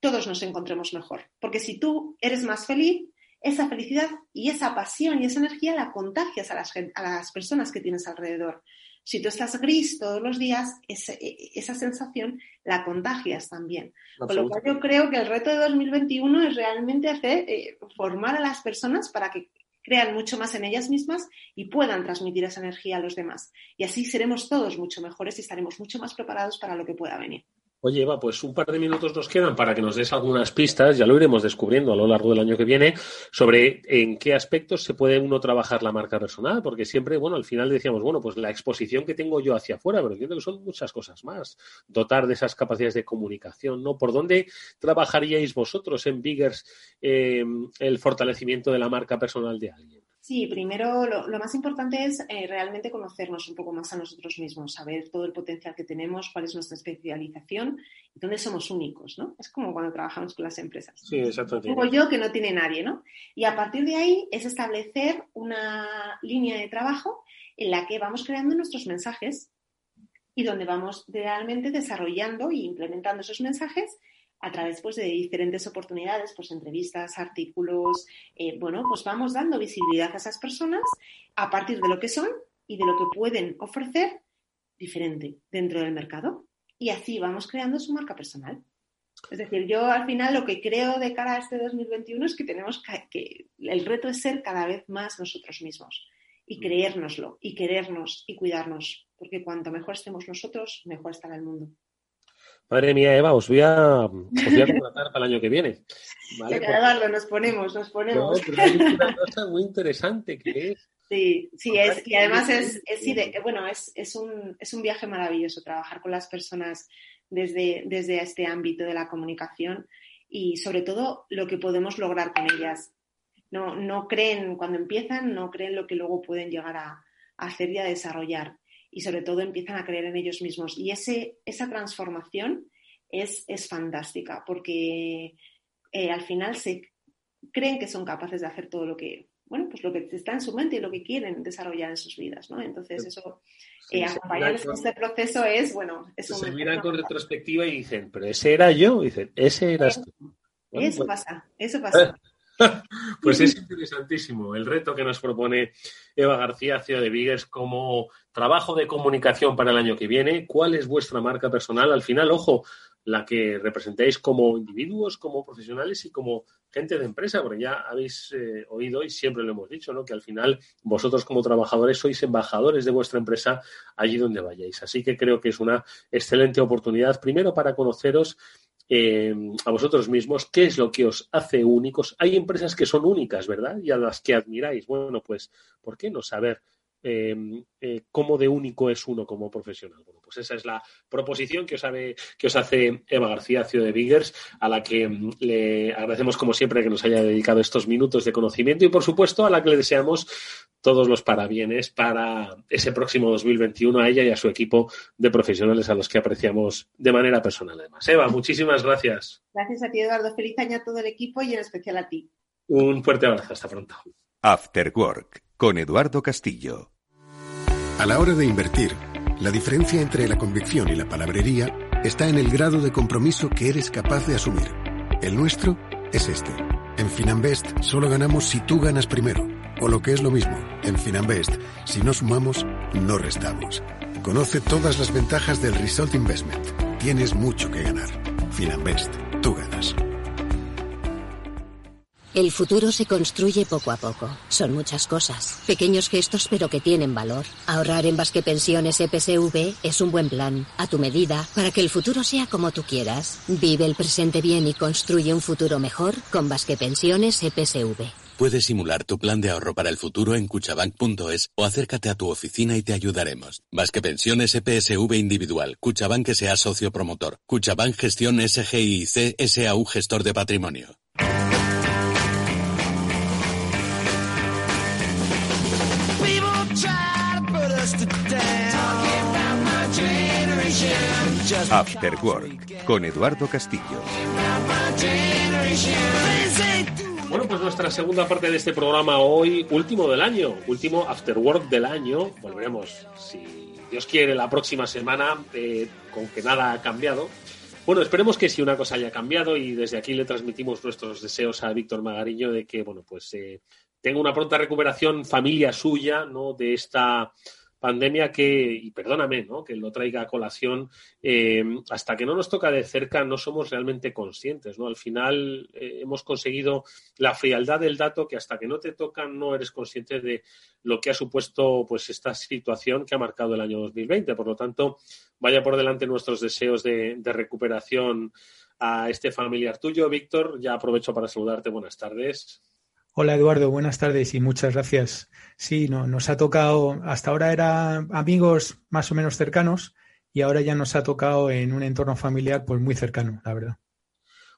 todos nos encontremos mejor. Porque si tú eres más feliz, esa felicidad y esa pasión y esa energía la contagias a las personas que tienes alrededor. Si tú estás gris todos los días, esa sensación la contagias también. Con lo cual yo creo que el reto de 2021 es realmente hacer, eh, formar a las personas para que crean mucho más en ellas mismas y puedan transmitir esa energía a los demás. Y así seremos todos mucho mejores y estaremos mucho más preparados para lo que pueda venir. Oye, Eva, pues un par de minutos nos quedan para que nos des algunas pistas, ya lo iremos descubriendo a lo largo del año que viene, sobre en qué aspectos se puede uno trabajar la marca personal, porque siempre, bueno, al final decíamos, bueno, pues la exposición que tengo yo hacia afuera, pero entiendo que son muchas cosas más. Dotar de esas capacidades de comunicación, ¿no? ¿Por dónde trabajaríais vosotros en Biggers eh, el fortalecimiento de la marca personal de alguien? Sí, primero lo, más importante es eh, realmente conocernos un poco más a nosotros mismos, saber todo el potencial que tenemos, cuál es nuestra especialización y dónde somos únicos, ¿no? Es como cuando trabajamos con las empresas. Sí, exacto. Tengo yo que no tiene nadie, ¿no? Y a partir de ahí es establecer una línea de trabajo en la que vamos creando nuestros mensajes y donde vamos realmente desarrollando e implementando esos mensajes a través pues, de diferentes oportunidades, pues entrevistas, artículos, eh, bueno, pues vamos dando visibilidad a esas personas a partir de lo que son y de lo que pueden ofrecer diferente dentro del mercado. Y así vamos creando su marca personal. Es decir, yo al final lo que creo de cara a este 2021 es que tenemos que, el reto es ser cada vez más nosotros mismos y creérnoslo y querernos y cuidarnos, porque cuanto mejor estemos nosotros, mejor estará el mundo. Madre mía, Eva, os voy a, contratar para el año que viene. ¿vale? Eduardo, nos ponemos, nos ponemos. hay una cosa muy interesante que es Sí, sí, es, y además es, es bueno, es, es, un, es un viaje maravilloso trabajar con las personas desde, desde este ámbito de la comunicación y sobre todo lo que podemos lograr con ellas. No, no creen, cuando empiezan, no creen lo que luego pueden llegar a, hacer y a desarrollar. Y sobre todo empiezan a creer en ellos mismos. Y ese, esa transformación es, es fantástica porque eh, al final se creen que son capaces de hacer todo lo que, bueno, pues lo que está en su mente y lo que quieren desarrollar en sus vidas, ¿no? Entonces eso, eh, acompañar este proceso es, bueno, es un, Se miran con retrospectiva y dicen, pero ese era yo, dicen, ese eras tú. eso pues pasa, eso pasa. pues es interesantísimo el reto que nos propone Eva García, CEO de Biggers, como trabajo de comunicación para el año que viene. ¿Cuál es vuestra marca personal? Al final, ojo, la que representéis como individuos, como profesionales y como gente de empresa, porque ya habéis eh, oído y siempre lo hemos dicho, ¿no? que al final vosotros como trabajadores sois embajadores de vuestra empresa allí donde vayáis. Así que creo que es una excelente oportunidad, primero para conoceros eh, a vosotros mismos qué es lo que os hace únicos. Hay empresas que son únicas, ¿verdad? Y a las que admiráis. Bueno, pues, ¿por qué no saber Em, eh, cómo de único es uno como profesional. Bueno, pues esa es la proposición que os, que os hace Eva García, CEO de Biggers, a la que mm, le agradecemos como siempre que nos haya dedicado estos minutos de conocimiento y por supuesto a la que le deseamos todos los parabienes para ese próximo 2021 a ella y a su equipo de profesionales a los que apreciamos de manera personal además. Eva, muchísimas gracias. Gracias a ti, Eduardo. Feliz año a todo el equipo y en especial a ti. Un fuerte abrazo. Hasta pronto. After Work con Eduardo Castillo. A la hora de invertir, la diferencia entre la convicción y la palabrería está en el grado de compromiso que eres capaz de asumir. El nuestro es este. En Finanbest solo ganamos si tú ganas primero. O lo que es lo mismo, en Finanbest, si no sumamos, no restamos. Conoce todas las ventajas del Result Investment. Tienes mucho que ganar. Finanbest, tú ganas. El futuro se construye poco a poco. Son muchas cosas. Pequeños gestos pero que tienen valor. Ahorrar en Basque Pensiones EPSV es un buen plan, a tu medida, para que el futuro sea como tú quieras. Vive el presente bien y construye un futuro mejor con Basque Pensiones EPSV. Puedes simular tu plan de ahorro para el futuro en cuchabank.es o acércate a tu oficina y te ayudaremos. Basque Pensiones EPSV Individual. Cuchabank sea socio promotor. Cuchabank Gestión SGIC SAU Gestor de Patrimonio. After Work con Eduardo Castillo. Bueno, pues nuestra segunda parte de este programa hoy, último del año, último After Work del año. Volveremos, si Dios quiere, la próxima semana, eh, con que nada ha cambiado. Bueno, esperemos que si una cosa haya cambiado y desde aquí le transmitimos nuestros deseos a Víctor Magariño de que, bueno, pues eh, tenga una pronta recuperación familia suya, ¿no? De esta pandemia que, y perdóname, ¿no? que lo traiga a colación, eh, hasta que no nos toca de cerca no somos realmente conscientes, ¿no? Al final eh, hemos conseguido la frialdad del dato que hasta que no te toca no eres consciente de lo que ha supuesto pues esta situación que ha marcado el año 2020. Por lo tanto, vaya por delante nuestros deseos de, de recuperación a este familiar tuyo, Víctor. Ya aprovecho para saludarte. Buenas tardes. Hola Eduardo, buenas tardes y muchas gracias. Sí, no, nos ha tocado, hasta ahora eran amigos más o menos cercanos y ahora ya nos ha tocado en un entorno familiar pues muy cercano, la verdad.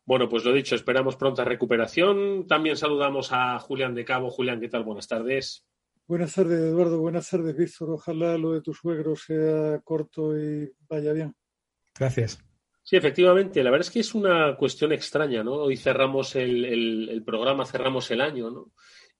Bueno, pues lo dicho, esperamos pronta recuperación. También saludamos a Julián de Cabo. Julián, ¿qué tal? Buenas tardes. Buenas tardes, Eduardo. Buenas tardes, Víctor. Ojalá lo de tu suegro sea corto y vaya bien. Gracias. Sí, efectivamente. La verdad es que es una cuestión extraña, ¿no? Hoy cerramos el, programa, cerramos el año, ¿no?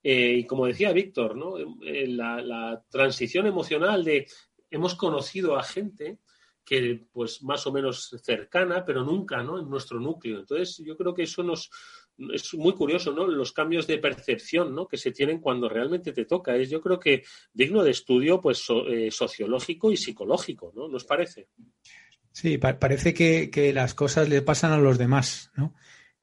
Eh, y como decía Víctor, ¿no? Eh, la, transición emocional de hemos conocido a gente que pues más o menos cercana, pero nunca, ¿no? En nuestro núcleo. Entonces, yo creo que eso nos es muy curioso, ¿no? Los cambios de percepción, ¿no? Que se tienen cuando realmente te toca. Es, yo creo que digno de estudio, pues, eh, sociológico y psicológico, ¿no? ¿Nos parece? Sí, parece que, que, las cosas le pasan a los demás, ¿no?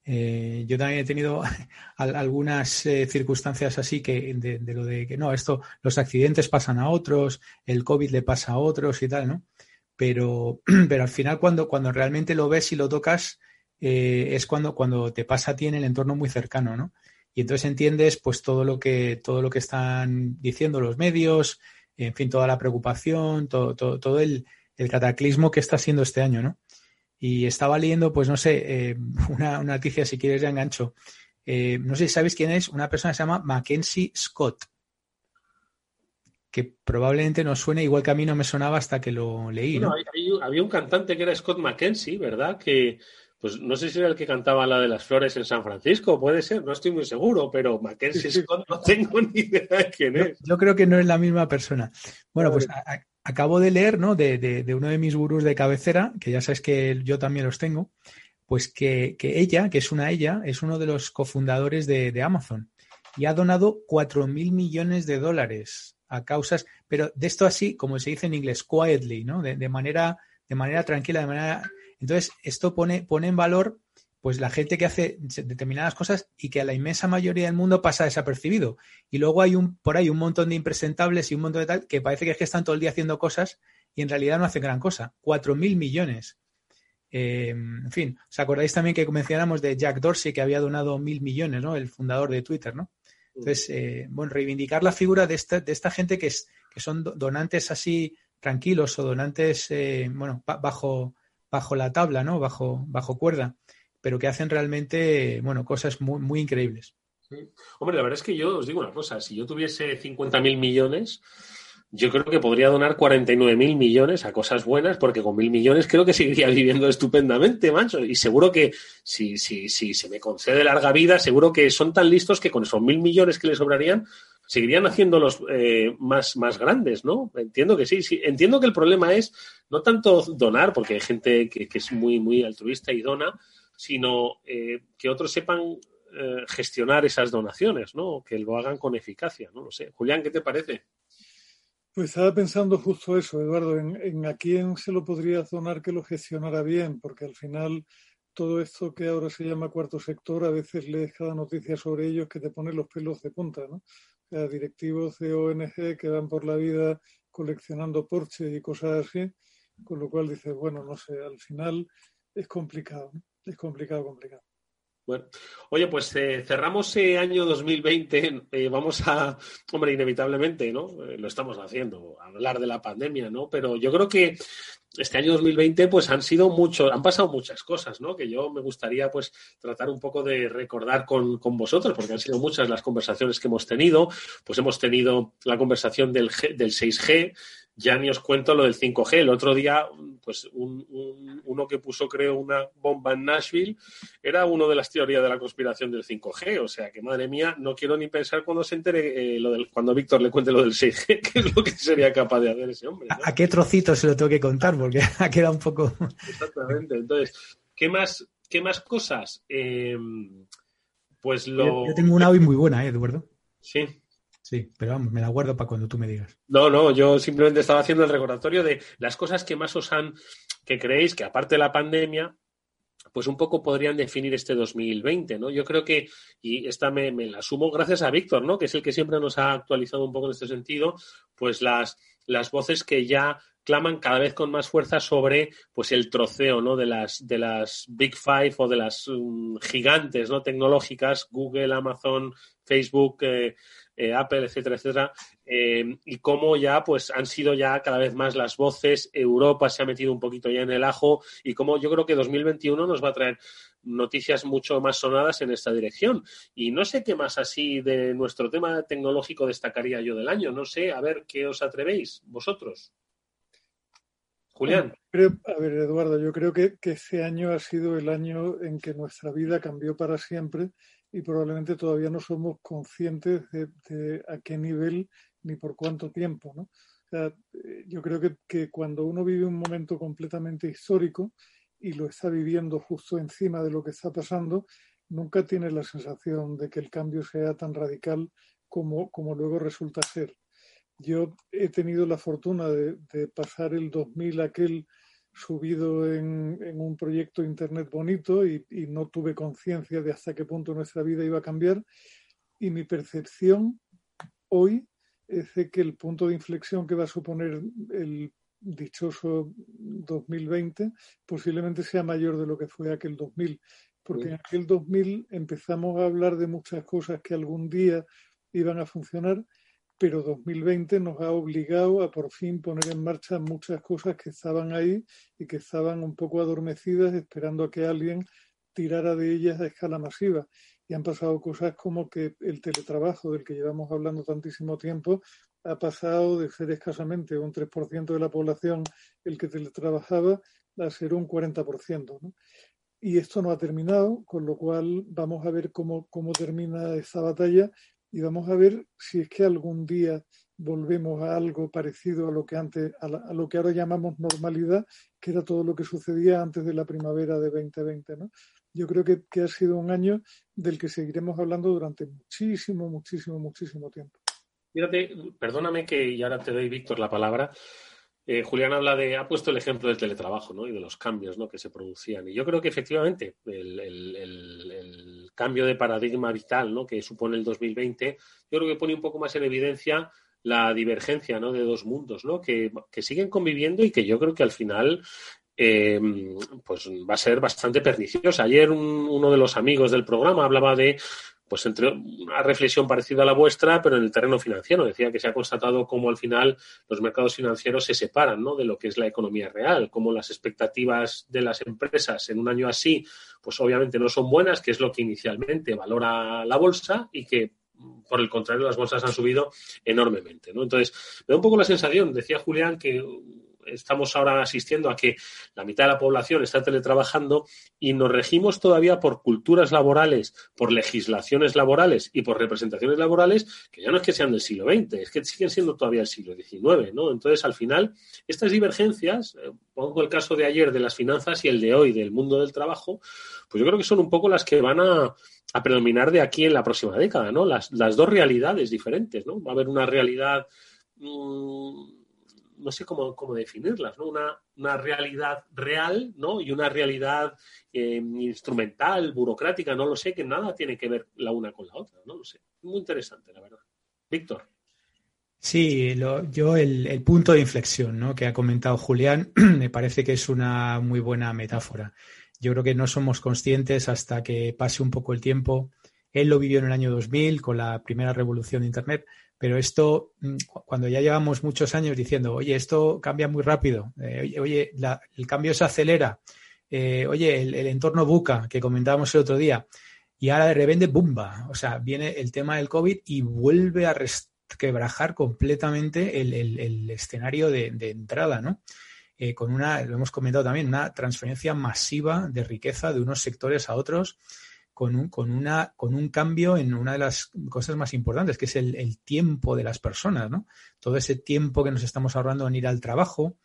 Eh, yo también he tenido algunas eh, circunstancias así que de, lo de que no, esto, los accidentes pasan a otros, el COVID le pasa a otros y tal, ¿no? Pero, pero al final cuando, cuando realmente lo ves y lo tocas, eh, es cuando, cuando te pasa a ti en el entorno muy cercano, ¿no? Y entonces entiendes pues todo lo que, todo lo que están diciendo los medios, en fin, toda la preocupación, todo, todo, todo el, el cataclismo que está siendo este año, ¿no? Y estaba leyendo, pues no sé, eh, una, noticia, si quieres ya engancho. Eh, no sé si sabes quién es, una persona que se llama Mackenzie Scott, que probablemente nos suene igual que a mí no me sonaba hasta que lo leí. ¿no? había un cantante que era Scott Mackenzie, ¿verdad? Que, pues no sé si era el que cantaba la de las flores en San Francisco, puede ser, no estoy muy seguro, pero Mackenzie Scott no tengo ni idea de quién es. Yo, creo que no es la misma persona. Bueno, pues acabo de leer, ¿no? De, de, uno de mis gurús de cabecera, que ya sabes que yo también los tengo, pues que, que ella, que es una ella, es uno de los cofundadores de, de Amazon y ha donado cuatro mil millones de dólares a causas, pero de esto así, como se dice en inglés, quietly, ¿no? De, de manera, de manera tranquila, de manera. Entonces, esto pone, pone en valor pues la gente que hace determinadas cosas y que a la inmensa mayoría del mundo pasa desapercibido. Y luego hay un, por ahí un montón de impresentables y un montón de tal que parece que es que están todo el día haciendo cosas y en realidad no hacen gran cosa. Cuatro mil millones. Eh, en fin, ¿os acordáis también que mencionamos de Jack Dorsey que había donado mil millones, ¿no? El fundador de Twitter, ¿no? Entonces, eh, bueno, reivindicar la figura de esta, de esta gente que, es, que son donantes así tranquilos o donantes, eh, bueno, bajo, bajo la tabla, ¿no? Bajo, bajo cuerda pero que hacen realmente, bueno, cosas muy, muy increíbles. Hombre, la verdad es que yo os digo una cosa, si yo tuviese 50.000 millones, yo creo que podría donar 49.000 millones a cosas buenas, porque con mil millones creo que seguiría viviendo estupendamente, mancho. Y seguro que si, si, si se me concede larga vida, seguro que son tan listos que con esos mil millones que les sobrarían, seguirían haciéndolos eh, más, más grandes, ¿no? Entiendo que sí, sí. Entiendo que el problema es no tanto donar, porque hay gente que, que es muy, muy altruista y dona, sino eh, que otros sepan eh, gestionar esas donaciones, ¿no? Que lo hagan con eficacia, no lo sé. Julián, ¿qué te parece? Pues estaba pensando justo eso, Eduardo, en, a quién se lo podría donar que lo gestionara bien, porque al final todo esto que ahora se llama cuarto sector, a veces lees cada noticia sobre ellos que te pone los pelos de punta, ¿no? O sea, directivos de ONG que van por la vida coleccionando Porsche y cosas así, con lo cual dices, bueno, no sé, al final es complicado. ¿no? Es complicado, complicado. Bueno, oye, pues eh, cerramos el año 2020. Eh, vamos a, hombre, inevitablemente, ¿no? Eh, lo estamos haciendo, hablar de la pandemia, ¿no? Pero yo creo que este año 2020, pues han sido muchos, han pasado muchas cosas, ¿no? Que yo me gustaría, pues, tratar un poco de recordar con, con, vosotros, porque han sido muchas las conversaciones que hemos tenido. Pues hemos tenido la conversación del, del 6G, ya ni os cuento lo del 5G. El otro día, pues un, uno que puso, creo, una bomba en Nashville era uno de las teorías de la conspiración del 5G. O sea que, madre mía, no quiero ni pensar cuando se entere, eh, lo del, cuando Víctor le cuente lo del 6G, qué es lo que sería capaz de hacer ese hombre. ¿A qué trocito se lo tengo que contar? Porque ha quedado un poco. Exactamente. Entonces, ¿qué más, qué más cosas? Eh, pues lo. Yo tengo una hoy muy buena, ¿eh, Eduardo? Sí. Sí, pero vamos, me la guardo para cuando tú me digas. No, no, yo simplemente estaba haciendo el recordatorio de las cosas que más os han, que creéis que aparte de la pandemia, pues un poco podrían definir este 2020, ¿no? Yo creo que, y esta me, me la sumo gracias a Víctor, ¿no? Que es el que siempre nos ha actualizado un poco en este sentido, pues las, las voces que ya claman cada vez con más fuerza sobre pues el troceo ¿no? de las de las Big Five o de las um, gigantes ¿no? tecnológicas, Google, Amazon, Facebook, eh, eh, Apple, etcétera, etcétera, eh, y cómo ya pues han sido ya cada vez más las voces, Europa se ha metido un poquito ya en el ajo y cómo yo creo que 2021 nos va a traer noticias mucho más sonadas en esta dirección. Y no sé qué más así de nuestro tema tecnológico destacaría yo del año. No sé, a ver qué os atrevéis vosotros. Julián. a ver, Eduardo, yo creo que, que este año ha sido el año en que nuestra vida cambió para siempre y probablemente todavía no somos conscientes de, a qué nivel ni por cuánto tiempo. ¿no? yo creo que, que cuando uno vive un momento completamente histórico y lo está viviendo justo encima de lo que está pasando, nunca tiene la sensación de que el cambio sea tan radical como, como luego resulta ser. Yo he tenido la fortuna de, pasar el 2000 aquel subido en, un proyecto Internet bonito y, no tuve conciencia de hasta qué punto nuestra vida iba a cambiar. Y mi percepción hoy es de que el punto de inflexión que va a suponer el dichoso 2020 posiblemente sea mayor de lo que fue aquel 2000, porque en aquel 2000 empezamos a hablar de muchas cosas que algún día iban a funcionar pero 2020 nos ha obligado a por fin poner en marcha muchas cosas que estaban ahí y que estaban un poco adormecidas esperando a que alguien tirara de ellas a escala masiva. Y han pasado cosas como que el teletrabajo, del que llevamos hablando tantísimo tiempo, ha pasado de ser escasamente un 3% de la población el que teletrabajaba a ser un 40%. ¿no? Y esto no ha terminado, con lo cual vamos a ver cómo, cómo termina esta batalla y vamos a ver si es que algún día volvemos a algo parecido a lo que antes, a, lo que ahora llamamos normalidad, que era todo lo que sucedía antes de la primavera de 2020. ¿no? Yo creo que, ha sido un año del que seguiremos hablando durante muchísimo, muchísimo, muchísimo tiempo. Fíjate, perdóname que, y ahora te doy, Víctor, la palabra, eh, Julián habla de, ha puesto el ejemplo del teletrabajo ¿no? y de los cambios ¿no? que se producían. Y yo creo que efectivamente cambio de paradigma vital ¿no? que supone el 2020, yo creo que pone un poco más en evidencia la divergencia ¿no? de dos mundos ¿no? que, siguen conviviendo y que yo creo que al final eh, pues va a ser bastante perniciosa. Ayer uno de los amigos del programa hablaba de pues entre una reflexión parecida a la vuestra, pero en el terreno financiero. Decía que se ha constatado cómo al final los mercados financieros se separan ¿no? de lo que es la economía real, cómo las expectativas de las empresas en un año así, pues obviamente no son buenas, que es lo que inicialmente valora la bolsa y que por el contrario, las bolsas han subido enormemente. ¿no? Entonces, me da un poco la sensación, decía Julián, que estamos ahora asistiendo a que la mitad de la población está teletrabajando y nos regimos todavía por culturas laborales, por legislaciones laborales y por representaciones laborales que ya no es que sean del siglo XX, es que siguen siendo todavía del siglo XIX, ¿no? Entonces, al final, estas divergencias, eh, pongo el caso de ayer de las finanzas y el de hoy del mundo del trabajo, pues yo creo que son un poco las que van a, predominar de aquí en la próxima década, ¿no? Las, dos realidades diferentes, ¿no? Va a haber una realidad... Mm, no sé cómo, definirlas, ¿no? Una, realidad real, ¿no? Y una realidad eh, instrumental, burocrática, no lo sé, que nada tiene que ver la una con la otra, no lo sé. Muy interesante, la verdad. Víctor. Sí, yo el, punto de inflexión ¿no? que ha comentado Julián me parece que es una muy buena metáfora. Yo creo que no somos conscientes hasta que pase un poco el tiempo. Él lo vivió en el año 2000 con la primera revolución de Internet, pero esto, mm, cuando ya llevamos muchos años diciendo, oye, esto cambia muy rápido, eh, oye, el cambio se acelera, eh, oye, el, entorno buca, que comentábamos el otro día, y ahora de repente, ¡bumba! O sea, viene el tema del COVID y vuelve a quebrajar completamente el, escenario de, entrada, ¿no? Eh, con una, lo hemos comentado también, una transferencia masiva de riqueza de unos sectores a otros con un, con, una, con un cambio en una de las cosas más importantes, que es el, tiempo de las personas, ¿no? Todo ese tiempo que nos estamos ahorrando en ir al trabajo,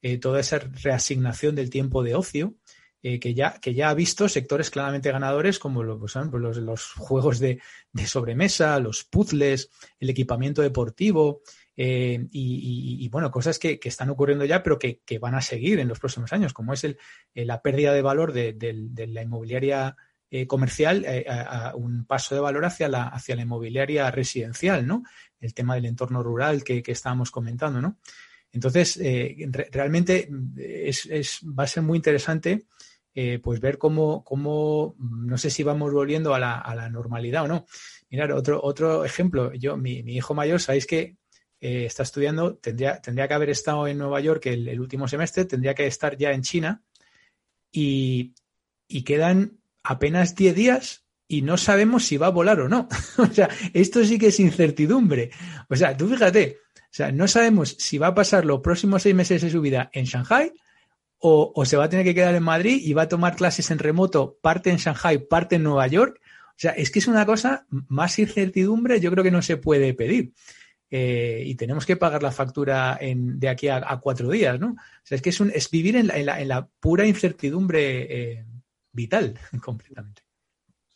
eh, toda esa reasignación del tiempo de ocio, eh, que, ya, que ya ha visto sectores claramente ganadores como pues, pues los, los, juegos de, sobremesa, los puzzles, el equipamiento deportivo, eh, y, bueno, cosas que, están ocurriendo ya, pero que, van a seguir en los próximos años, como es el, la pérdida de valor de, de la inmobiliaria eh, comercial eh, un paso de valor hacia la, hacia la inmobiliaria residencial, ¿no? El tema del entorno rural que, estábamos comentando, ¿no? Entonces, eh, realmente es, va a ser muy interesante pues ver cómo, cómo, no sé si vamos volviendo a la, a la normalidad o no. Mirar, otro, otro ejemplo, yo, mi, hijo mayor, sabéis que está estudiando, tendría, tendría que haber estado en Nueva York el, el último semestre, tendría que estar ya en China y, y quedan apenas 10 días y no sabemos si va a volar o no. o sea, esto sí que es incertidumbre. O sea, tú fíjate, o sea, no sabemos si va a pasar los próximos seis meses de su vida en Shanghai o, se va a tener que quedar en Madrid y va a tomar clases en remoto, parte en Shanghai, parte en Nueva York. O sea, es que es una cosa más incertidumbre, yo creo que no se puede pedir. eh, y tenemos que pagar la factura en, de aquí a, cuatro días, ¿no? O sea, es que es, un, es vivir en la, en la, pura incertidumbre eh, vital completamente.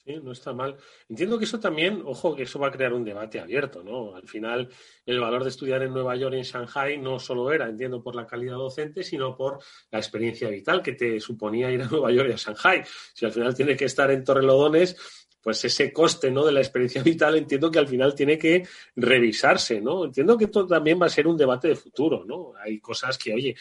Sí, no está mal. Entiendo que eso también, ojo, que eso va a crear un debate abierto, ¿no? Al final, el valor de estudiar en Nueva York y en Shanghai no solo era, entiendo, por la calidad docente, sino por la experiencia vital que te suponía ir a Nueva York y a Shanghai. Si al final tiene que estar en Torrelodones, pues ese coste ¿no? de la experiencia vital entiendo que al final tiene que revisarse, ¿no? Entiendo que esto también va a ser un debate de futuro, ¿no? Hay cosas que, oye,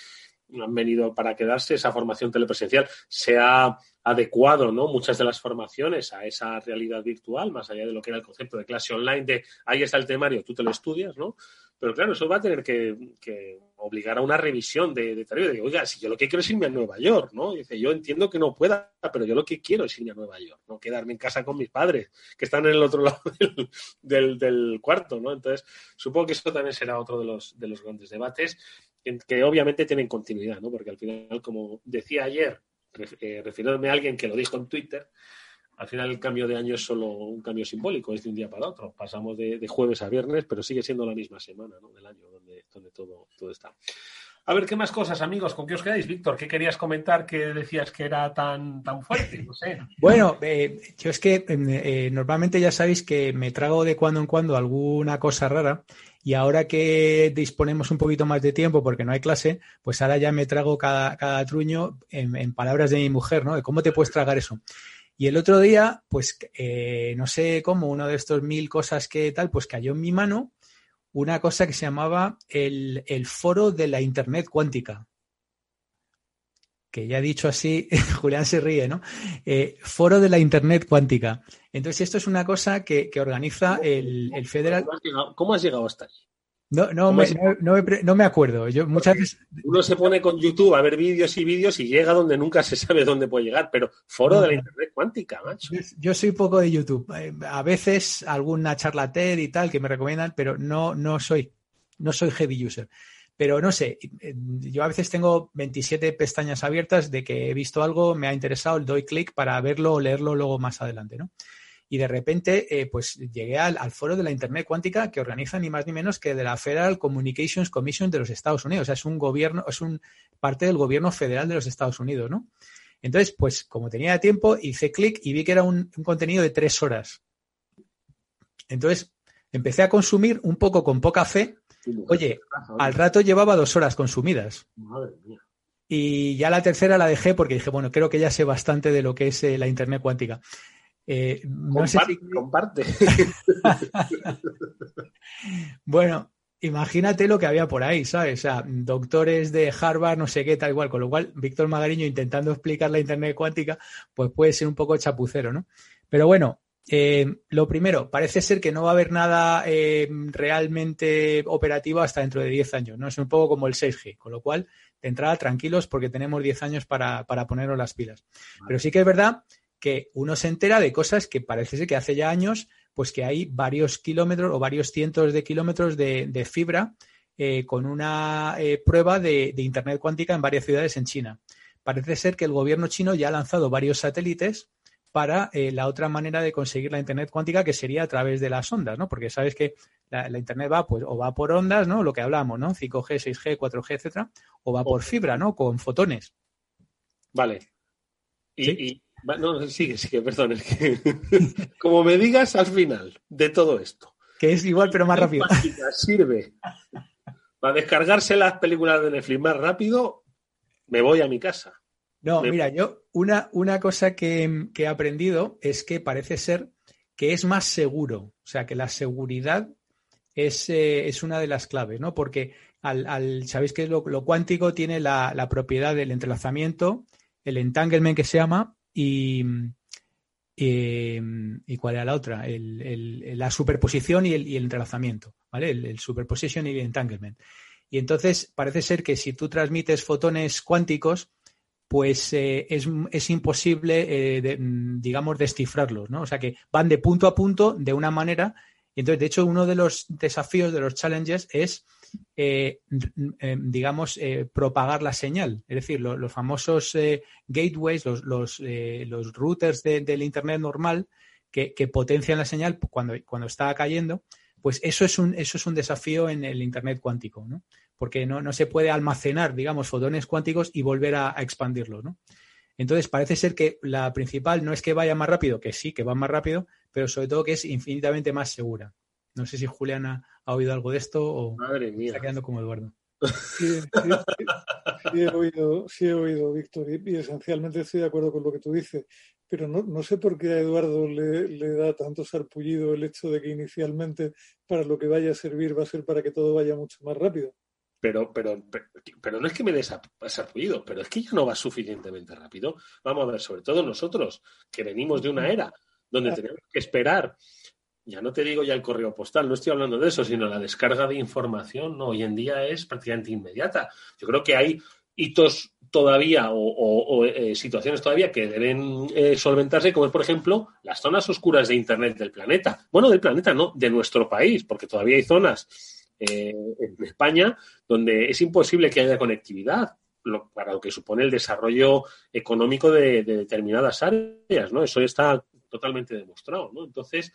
han venido para quedarse, esa formación telepresencial se ha adecuado, ¿no? Muchas de las formaciones a esa realidad virtual, más allá de lo que era el concepto de clase online, de ahí está el temario, tú te lo estudias, ¿no? Pero claro, eso va a tener que, obligar a una revisión de, de tarea. De, oiga, si yo lo que quiero es irme a Nueva York, ¿no? dice, yo entiendo que no pueda, pero yo lo que quiero es irme a Nueva York, no quedarme en casa con mis padres, que están en el otro lado del, del, cuarto, ¿no? Entonces, supongo que eso también será otro de los, de los grandes debates, que obviamente tienen continuidad, ¿no? Porque al final, como decía ayer, eh, refiriéndome a alguien que lo dijo en Twitter, al final el cambio de año es solo un cambio simbólico, es de un día para otro. Pasamos de, jueves a viernes, pero sigue siendo la misma semana del año donde, donde todo, todo está. A ver, ¿qué más cosas, amigos? ¿Con qué os quedáis? Víctor, ¿qué querías comentar que decías que era tan, tan fuerte? No sé. Bueno, eh, yo es que em, eh, normalmente ya sabéis que me trago de cuando en cuando alguna cosa rara y ahora que disponemos un poquito más de tiempo porque no hay clase, pues ahora ya me trago cada, cada truño en, palabras de mi mujer, ¿no? De cómo te puedes tragar eso. Y el otro día, pues eh, no sé cómo, uno de estos mil cosas que tal, pues cayó en mi mano una cosa que se llamaba el, foro de la Internet cuántica. Que ya dicho así, Julián se ríe, ¿no? Eh, foro de la Internet cuántica. Entonces, esto es una cosa que, organiza el, el Federal. ¿Cómo has llegado hasta allí? No, no, me, no, me, acuerdo. Yo muchas veces... Uno se pone con YouTube a ver vídeos y vídeos y llega donde nunca se sabe dónde puede llegar, pero foro de la Internet cuántica, macho. Yo, soy poco de YouTube. Eh, a veces alguna charla TED y tal que me recomiendan, pero no, no soy, no soy heavy user. Pero no sé, eh, yo a veces tengo 27 pestañas abiertas de que he visto algo, me ha interesado, doy clic para verlo o leerlo luego más adelante, ¿no? Y de repente eh, pues llegué al, foro de la Internet cuántica que organiza ni más ni menos que de la Federal Communications Commission de los Estados Unidos. O sea, es un gobierno, es un parte del gobierno federal de los Estados Unidos, ¿no? Entonces, pues como tenía tiempo, hice clic y vi que era un, contenido de tres horas. Entonces, empecé a consumir un poco con poca fe. Oye, al rato llevaba dos horas consumidas. Madre mía. Y ya la tercera la dejé porque dije, bueno, creo que ya sé bastante de lo que es eh, la Internet cuántica. Eh, no sé si... comparte. bueno, imagínate lo que había por ahí, ¿sabes? O sea, doctores de Harvard, no sé qué, tal igual. Con lo cual, Víctor Magariño intentando explicar la Internet cuántica, pues puede ser un poco chapucero, ¿no? Pero bueno, eh, lo primero, parece ser que no va a haber nada eh, realmente operativo hasta dentro de 10 años, ¿no? Es un poco como el 6G, con lo cual, de entrada, tranquilos porque tenemos 10 años para, para ponernos las pilas. Pero sí que es verdad que uno se entera de cosas que parece ser que hace ya años, pues que hay varios kilómetros o varios cientos de kilómetros de, fibra eh, con una eh, prueba de, Internet cuántica en varias ciudades en China. Parece ser que el gobierno chino ya ha lanzado varios satélites para eh, la otra manera de conseguir la Internet cuántica, que sería a través de las ondas, ¿no? Porque sabes que la, Internet va, pues, o va por ondas, ¿no? Lo que hablamos, ¿no? 5G, 6G, 4G, etcétera, o va por fibra, ¿no? Con fotones. Vale. y, no, sigue, sigue, perdón. Es que, como me digas al final de todo esto. Que es igual, pero más rápido. Sirve para descargarse las películas de Netflix más rápido, me voy a mi casa. No, mira, yo una, una cosa que, he aprendido es que parece ser que es más seguro. O sea, que la seguridad es, eh, es una de las claves, ¿no? Porque al, sabéis que lo, cuántico tiene la, la, propiedad del entrelazamiento, el entanglement que se llama, y, y, cuál era la otra, la superposición y el, entrelazamiento, ¿vale? El, superposition y el entanglement. Y entonces parece ser que si tú transmites fotones cuánticos, pues eh, es, imposible, eh, digamos, descifrarlos, ¿no? O sea que van de punto a punto de una manera. Y entonces, de hecho, uno de los desafíos, de los challenges, es eh, eh, digamos, eh, propagar la señal. Es decir, los famosos gateways, los, los, routers del Internet normal que, potencian la señal cuando, cuando está cayendo, Pues eso es un, eso es un desafío en el Internet cuántico, ¿no? Porque no, no se puede almacenar, digamos, fotones cuánticos y volver a, a expandirlos, ¿no? Entonces, parece ser que la principal no es que vaya más rápido, que sí, que va más rápido, pero sobre todo que es infinitamente más segura. No sé si Julián ha, oído algo de esto o Madre mía. está quedando como Eduardo. Sí, he oído, sí he oído, Víctor, y, esencialmente estoy de acuerdo con lo que tú dices, pero no, no sé por qué a Eduardo le, le, da tanto sarpullido el hecho de que inicialmente para lo que vaya a servir va a ser para que todo vaya mucho más rápido. Pero, pero, pero, no es que me des sarpullido, pero es que ya no va suficientemente rápido. Vamos a ver, sobre todo nosotros, que venimos de una era donde tenemos que esperar, ya no te digo ya el correo postal, no estoy hablando de eso, sino la descarga de información, ¿no? hoy en día es prácticamente inmediata. Yo creo que hay hitos todavía o, eh, situaciones todavía que deben eh, solventarse, como es, por ejemplo, las zonas oscuras de Internet del planeta. Bueno, del planeta, no, de nuestro país, porque todavía hay zonas eh, en España donde es imposible que haya conectividad para lo que supone el desarrollo económico de, de, determinadas áreas, ¿no? Eso está totalmente demostrado, ¿no? Entonces,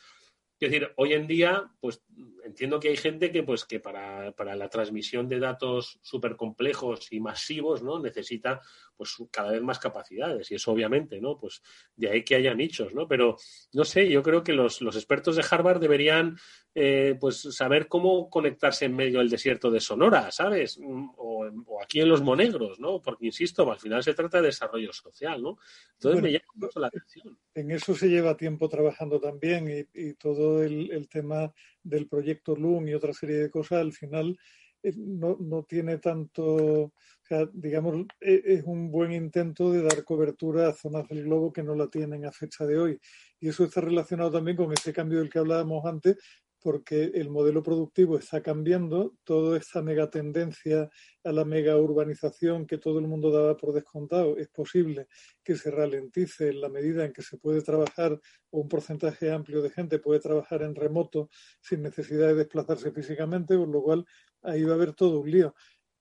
es decir, hoy en día, pues entiendo que hay gente que, pues, que para, para la transmisión de datos súper complejos y masivos, ¿no? Necesita, pues, cada vez más capacidades. Y eso, obviamente, ¿no? Pues de ahí que haya nichos, ¿no? Pero, no sé, yo creo que los, los expertos de Harvard deberían, eh, pues, saber cómo conectarse en medio del desierto de Sonora, ¿sabes? O, o, aquí en los Monegros, ¿no? Porque, insisto, al final se trata de desarrollo social, ¿no? Entonces me llama mucho la atención. En eso se lleva tiempo trabajando también y, y todo el, el tema del proyecto LUM y otra serie de cosas, al final eh, no, no tiene tanto, o sea, digamos, e, es un buen intento de dar cobertura a zonas del globo que no la tienen a fecha de hoy. Y eso está relacionado también con ese cambio del que hablábamos antes, porque el modelo productivo está cambiando, toda esta mega tendencia a la mega urbanización que todo el mundo daba por descontado, es posible que se ralentice en la medida en que se puede trabajar o un porcentaje amplio de gente puede trabajar en remoto sin necesidad de desplazarse físicamente, con lo cual ahí va a haber todo un lío.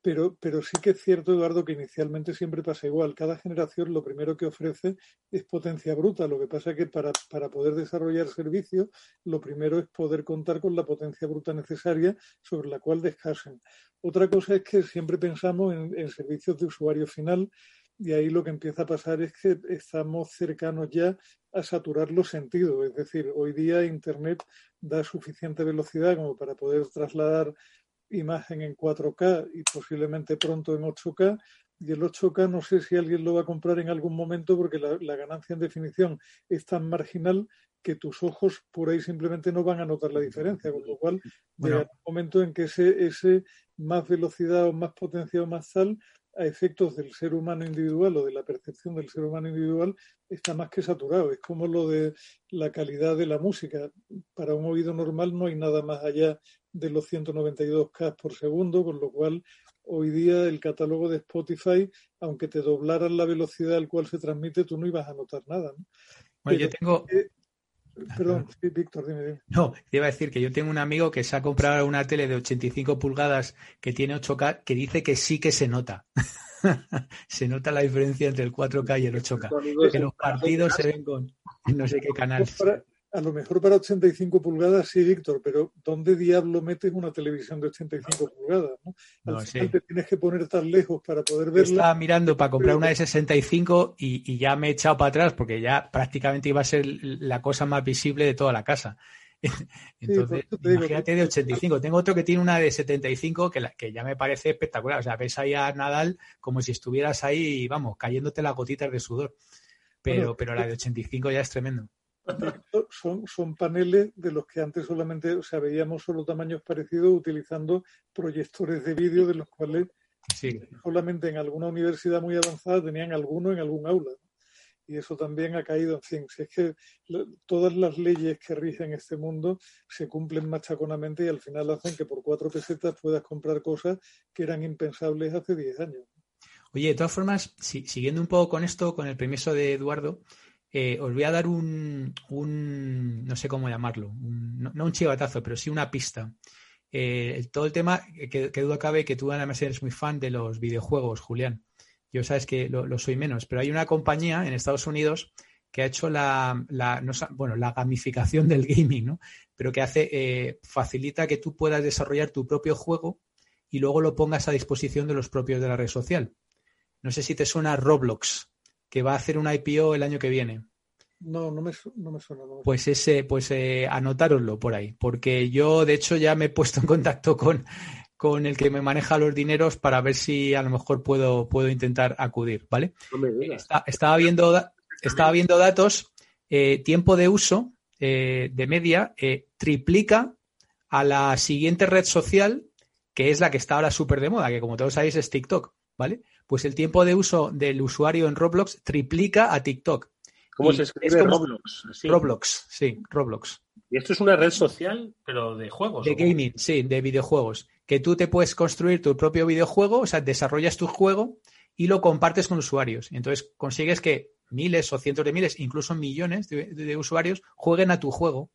Pero, pero sí que es cierto, Eduardo, que inicialmente siempre pasa igual. Cada generación lo primero que ofrece es potencia bruta. Lo que pasa es que para, poder desarrollar servicios, lo primero es poder contar con la potencia bruta necesaria sobre la cual descansen. Otra cosa es que siempre pensamos en, en servicios de usuario final y ahí lo que empieza a pasar es que estamos cercanos ya a saturar los sentidos. Es decir, hoy día Internet da suficiente velocidad como para poder trasladar imagen en 4K y posiblemente pronto en 8K. Y el 8K no sé si alguien lo va a comprar en algún momento porque la, la ganancia en definición es tan marginal que tus ojos por ahí simplemente no van a notar la diferencia, con lo cual bueno. llegará un momento en que ese, ese más velocidad o más potencia o más tal a efectos del ser humano individual o de la percepción del ser humano individual está más que saturado. Es como lo de la calidad de la música. Para un oído normal no hay nada más allá de los 192K por segundo, con lo cual hoy día el catálogo de Spotify, aunque te doblaran la velocidad al cual se transmite, tú no ibas a notar nada. ¿no? Bueno, Pero, yo tengo... Eh, Perdón, sí, Víctor, dime, dime. No, te iba a decir que yo tengo un amigo que se ha comprado una tele de 85 pulgadas que tiene 8K que dice que sí que se nota. se nota la diferencia entre el 4K y el 8K. Que los partidos se ven con no sé qué canal. Para, a lo mejor para 85 pulgadas sí, Víctor, pero ¿dónde diablo metes una televisión de 85 pulgadas? ¿no? Al no, final sí. te tienes que poner tan lejos para poder verla. Estaba mirando para comprar una de 65 y, y, ya me he echado para atrás porque ya prácticamente iba a ser la cosa más visible de toda la casa. Entonces, sí, imagínate de 85. Tengo otro que tiene una de 75 que, la, que ya me parece espectacular. O sea, ves ahí a Nadal como si estuvieras ahí, vamos, cayéndote las gotitas de sudor. Pero, bueno, pero la de 85 ya es tremendo son, son paneles de los que antes solamente, o sea, veíamos solo tamaños parecidos utilizando proyectores de vídeo de los cuales sí. solamente en alguna universidad muy avanzada tenían alguno en algún aula. Y eso también ha caído, en fin, si es que todas las leyes que rigen este mundo se cumplen machaconamente y al final hacen que por cuatro pesetas puedas comprar cosas que eran impensables hace diez años. Oye, de todas formas, si, siguiendo un poco con esto, con el permiso de Eduardo, eh, os voy a dar un, un, no sé cómo llamarlo, no, un chivatazo, pero sí una pista. Eh, todo el tema, que, que, duda cabe que tú además eres muy fan de los videojuegos, Julián. Yo sabes que lo, soy menos, pero hay una compañía en Estados Unidos que ha hecho la, bueno, la gamificación del gaming, ¿no? Pero que hace, eh, facilita que tú puedas desarrollar tu propio juego y luego lo pongas a disposición de los propios de la red social. No sé si te suena Roblox, que va a hacer una IPO el año que viene. No, no me, no me suena. Pues ese, pues eh, anotároslo por ahí, porque yo de hecho ya me he puesto en contacto con, con el que me maneja los dineros para ver si a lo mejor puedo, puedo intentar acudir, ¿vale? estaba, viendo, estaba viendo datos, eh, tiempo de uso eh, de media eh, triplica a la siguiente red social, que es la que está ahora súper de moda, que como todos sabéis es TikTok, ¿vale? Pues el tiempo de uso del usuario en Roblox triplica a TikTok. ¿Cómo se escribe Roblox? Roblox, sí, Roblox. Y esto es una red social, pero de juegos. De gaming, sí, de videojuegos. Que tú te puedes construir tu propio videojuego, o sea, desarrollas tu juego y lo compartes con usuarios. Entonces consigues que miles o cientos de miles, incluso millones de, usuarios jueguen a tu juego.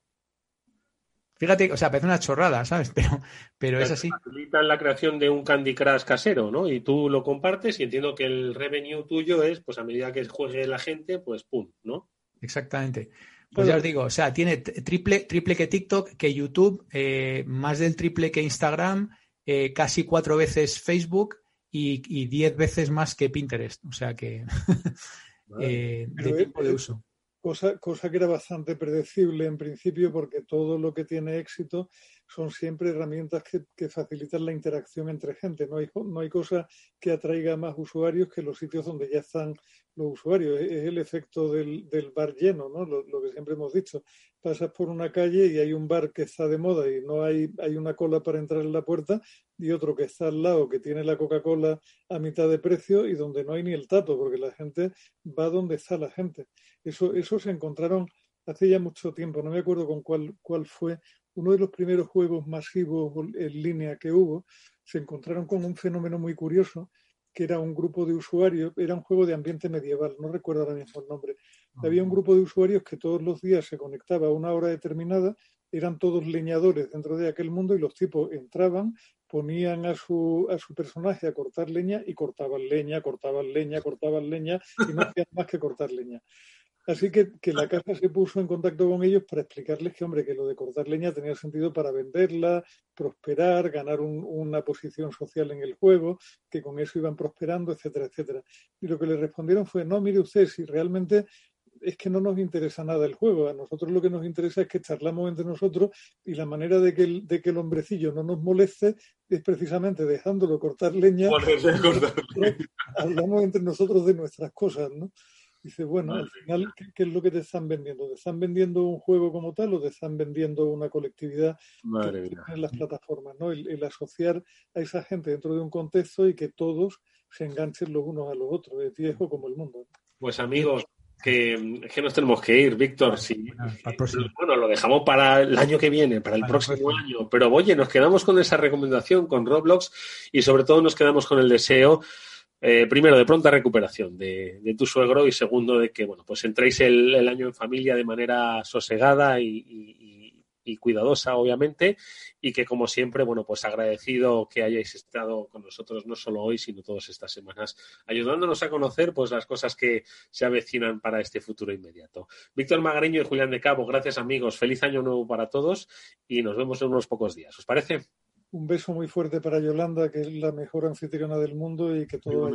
Fíjate, o sea, parece una chorrada, ¿sabes? Pero, pero es así. Facilitan la creación de un Candy Crush casero, ¿no? Y tú lo compartes y entiendo que el revenue tuyo es, pues a medida que juegue la gente, pues pum, ¿no? Exactamente. Pues ya os digo, o sea, tiene triple, triple que TikTok, que YouTube, eh, más del triple que Instagram, eh, casi cuatro veces Facebook y, diez veces más que Pinterest. O sea que eh, de tiempo de uso. Cosa, cosa que era bastante predecible en principio porque todo lo que tiene éxito son siempre herramientas que, facilitan la interacción entre gente. No hay, no hay cosa que atraiga más usuarios que los sitios donde ya están los usuarios. Es, el efecto del, bar lleno, ¿no? Lo, que siempre hemos dicho. Pasas por una calle y hay un bar que está de moda y no hay, hay una cola para entrar en la puerta y otro que está al lado que tiene la Coca-Cola a mitad de precio y donde no hay ni el tato porque la gente va donde está la gente. Eso, eso se encontraron hace ya mucho tiempo, no me acuerdo con cuál, cuál fue uno de los primeros juegos masivos en línea que hubo, se encontraron con un fenómeno muy curioso, que era un grupo de usuarios, era un juego de ambiente medieval, no recuerdo ahora mismo el nombre. Había un grupo de usuarios que todos los días se conectaba a una hora determinada, eran todos leñadores dentro de aquel mundo y los tipos entraban, ponían a su, a su personaje a cortar leña y cortaban leña, cortaban leña, cortaban leña y no hacían más que cortar leña. Así que, la casa se puso en contacto con ellos para explicarles que, hombre, que lo de cortar leña tenía sentido para venderla, prosperar, ganar una posición social en el juego, que con eso iban prosperando, etcétera, etcétera. Y lo que le respondieron fue, no, mire usted, si realmente es que no nos interesa nada el juego. A nosotros lo que nos interesa es que charlamos entre nosotros y la manera de que el, de que el hombrecillo no nos moleste es precisamente dejándolo cortar leña. Hablamos entre nosotros de nuestras cosas, ¿no? Dice, bueno, al final, ¿qué, es lo que te están vendiendo? ¿Te están vendiendo un juego como tal o te están vendiendo una colectividad en las plataformas? ¿no? El, asociar a esa gente dentro de un contexto y que todos se enganchen los unos a los otros, es viejo como el mundo. Pues amigos, que, que nos tenemos que ir, Víctor. Sí. Bueno, lo dejamos para el año que viene, para el próximo año. Pero oye, nos quedamos con esa recomendación, con Roblox, y sobre todo nos quedamos con el deseo eh, primero, de pronta recuperación de, tu suegro y segundo, de que, bueno, pues entréis el, año en familia de manera sosegada y, cuidadosa, obviamente, y que, como siempre, bueno, pues agradecido que hayáis estado con nosotros no solo hoy, sino todas estas semanas, ayudándonos a conocer, pues, las cosas que se avecinan para este futuro inmediato. Víctor Magreño y Julián de Cabo, gracias amigos, feliz año nuevo para todos y nos vemos en unos pocos días. ¿Os parece? Un beso muy fuerte para Yolanda, que es la mejor anfitriona del mundo y que todo.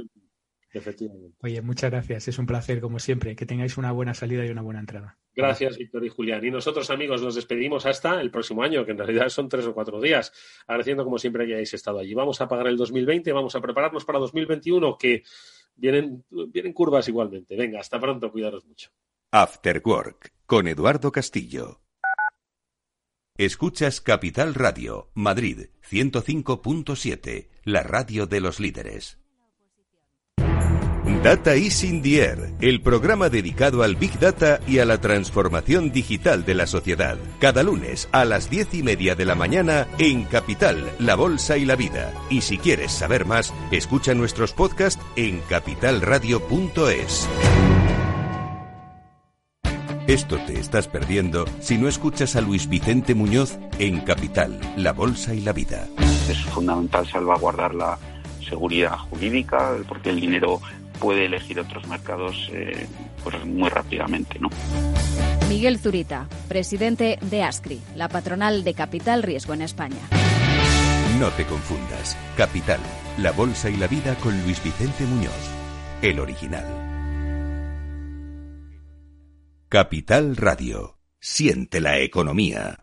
Efectivamente. Oye, muchas gracias. Es un placer, como siempre, que tengáis una buena salida y una buena entrada. Gracias, Víctor y Julián. Y nosotros, amigos, nos despedimos hasta el próximo año, que en realidad son tres o cuatro días. Agradeciendo, como siempre, que hayáis estado allí. Vamos a pagar el 2020, vamos a prepararnos para 2021, que vienen, vienen curvas igualmente. Venga, hasta pronto, cuidaros mucho. After Work, con Eduardo Castillo. Escuchas Capital Radio, Madrid 105.7, la radio de los líderes. Data is in the air, el programa dedicado al Big Data y a la transformación digital de la sociedad. Cada lunes a las diez y media de la mañana en Capital, La Bolsa y la Vida. Y si quieres saber más, escucha nuestros podcasts en capitalradio.es. Esto te estás perdiendo si no escuchas a Luis Vicente Muñoz en Capital, La Bolsa y la Vida. Es fundamental salvaguardar la seguridad jurídica porque el dinero puede elegir otros mercados eh, pues muy rápidamente, ¿no? Miguel Zurita, presidente de ASCRI, la patronal de Capital Riesgo en España. No te confundas. Capital, la bolsa y la vida con Luis Vicente Muñoz, el original. Capital Radio. Siente la economía.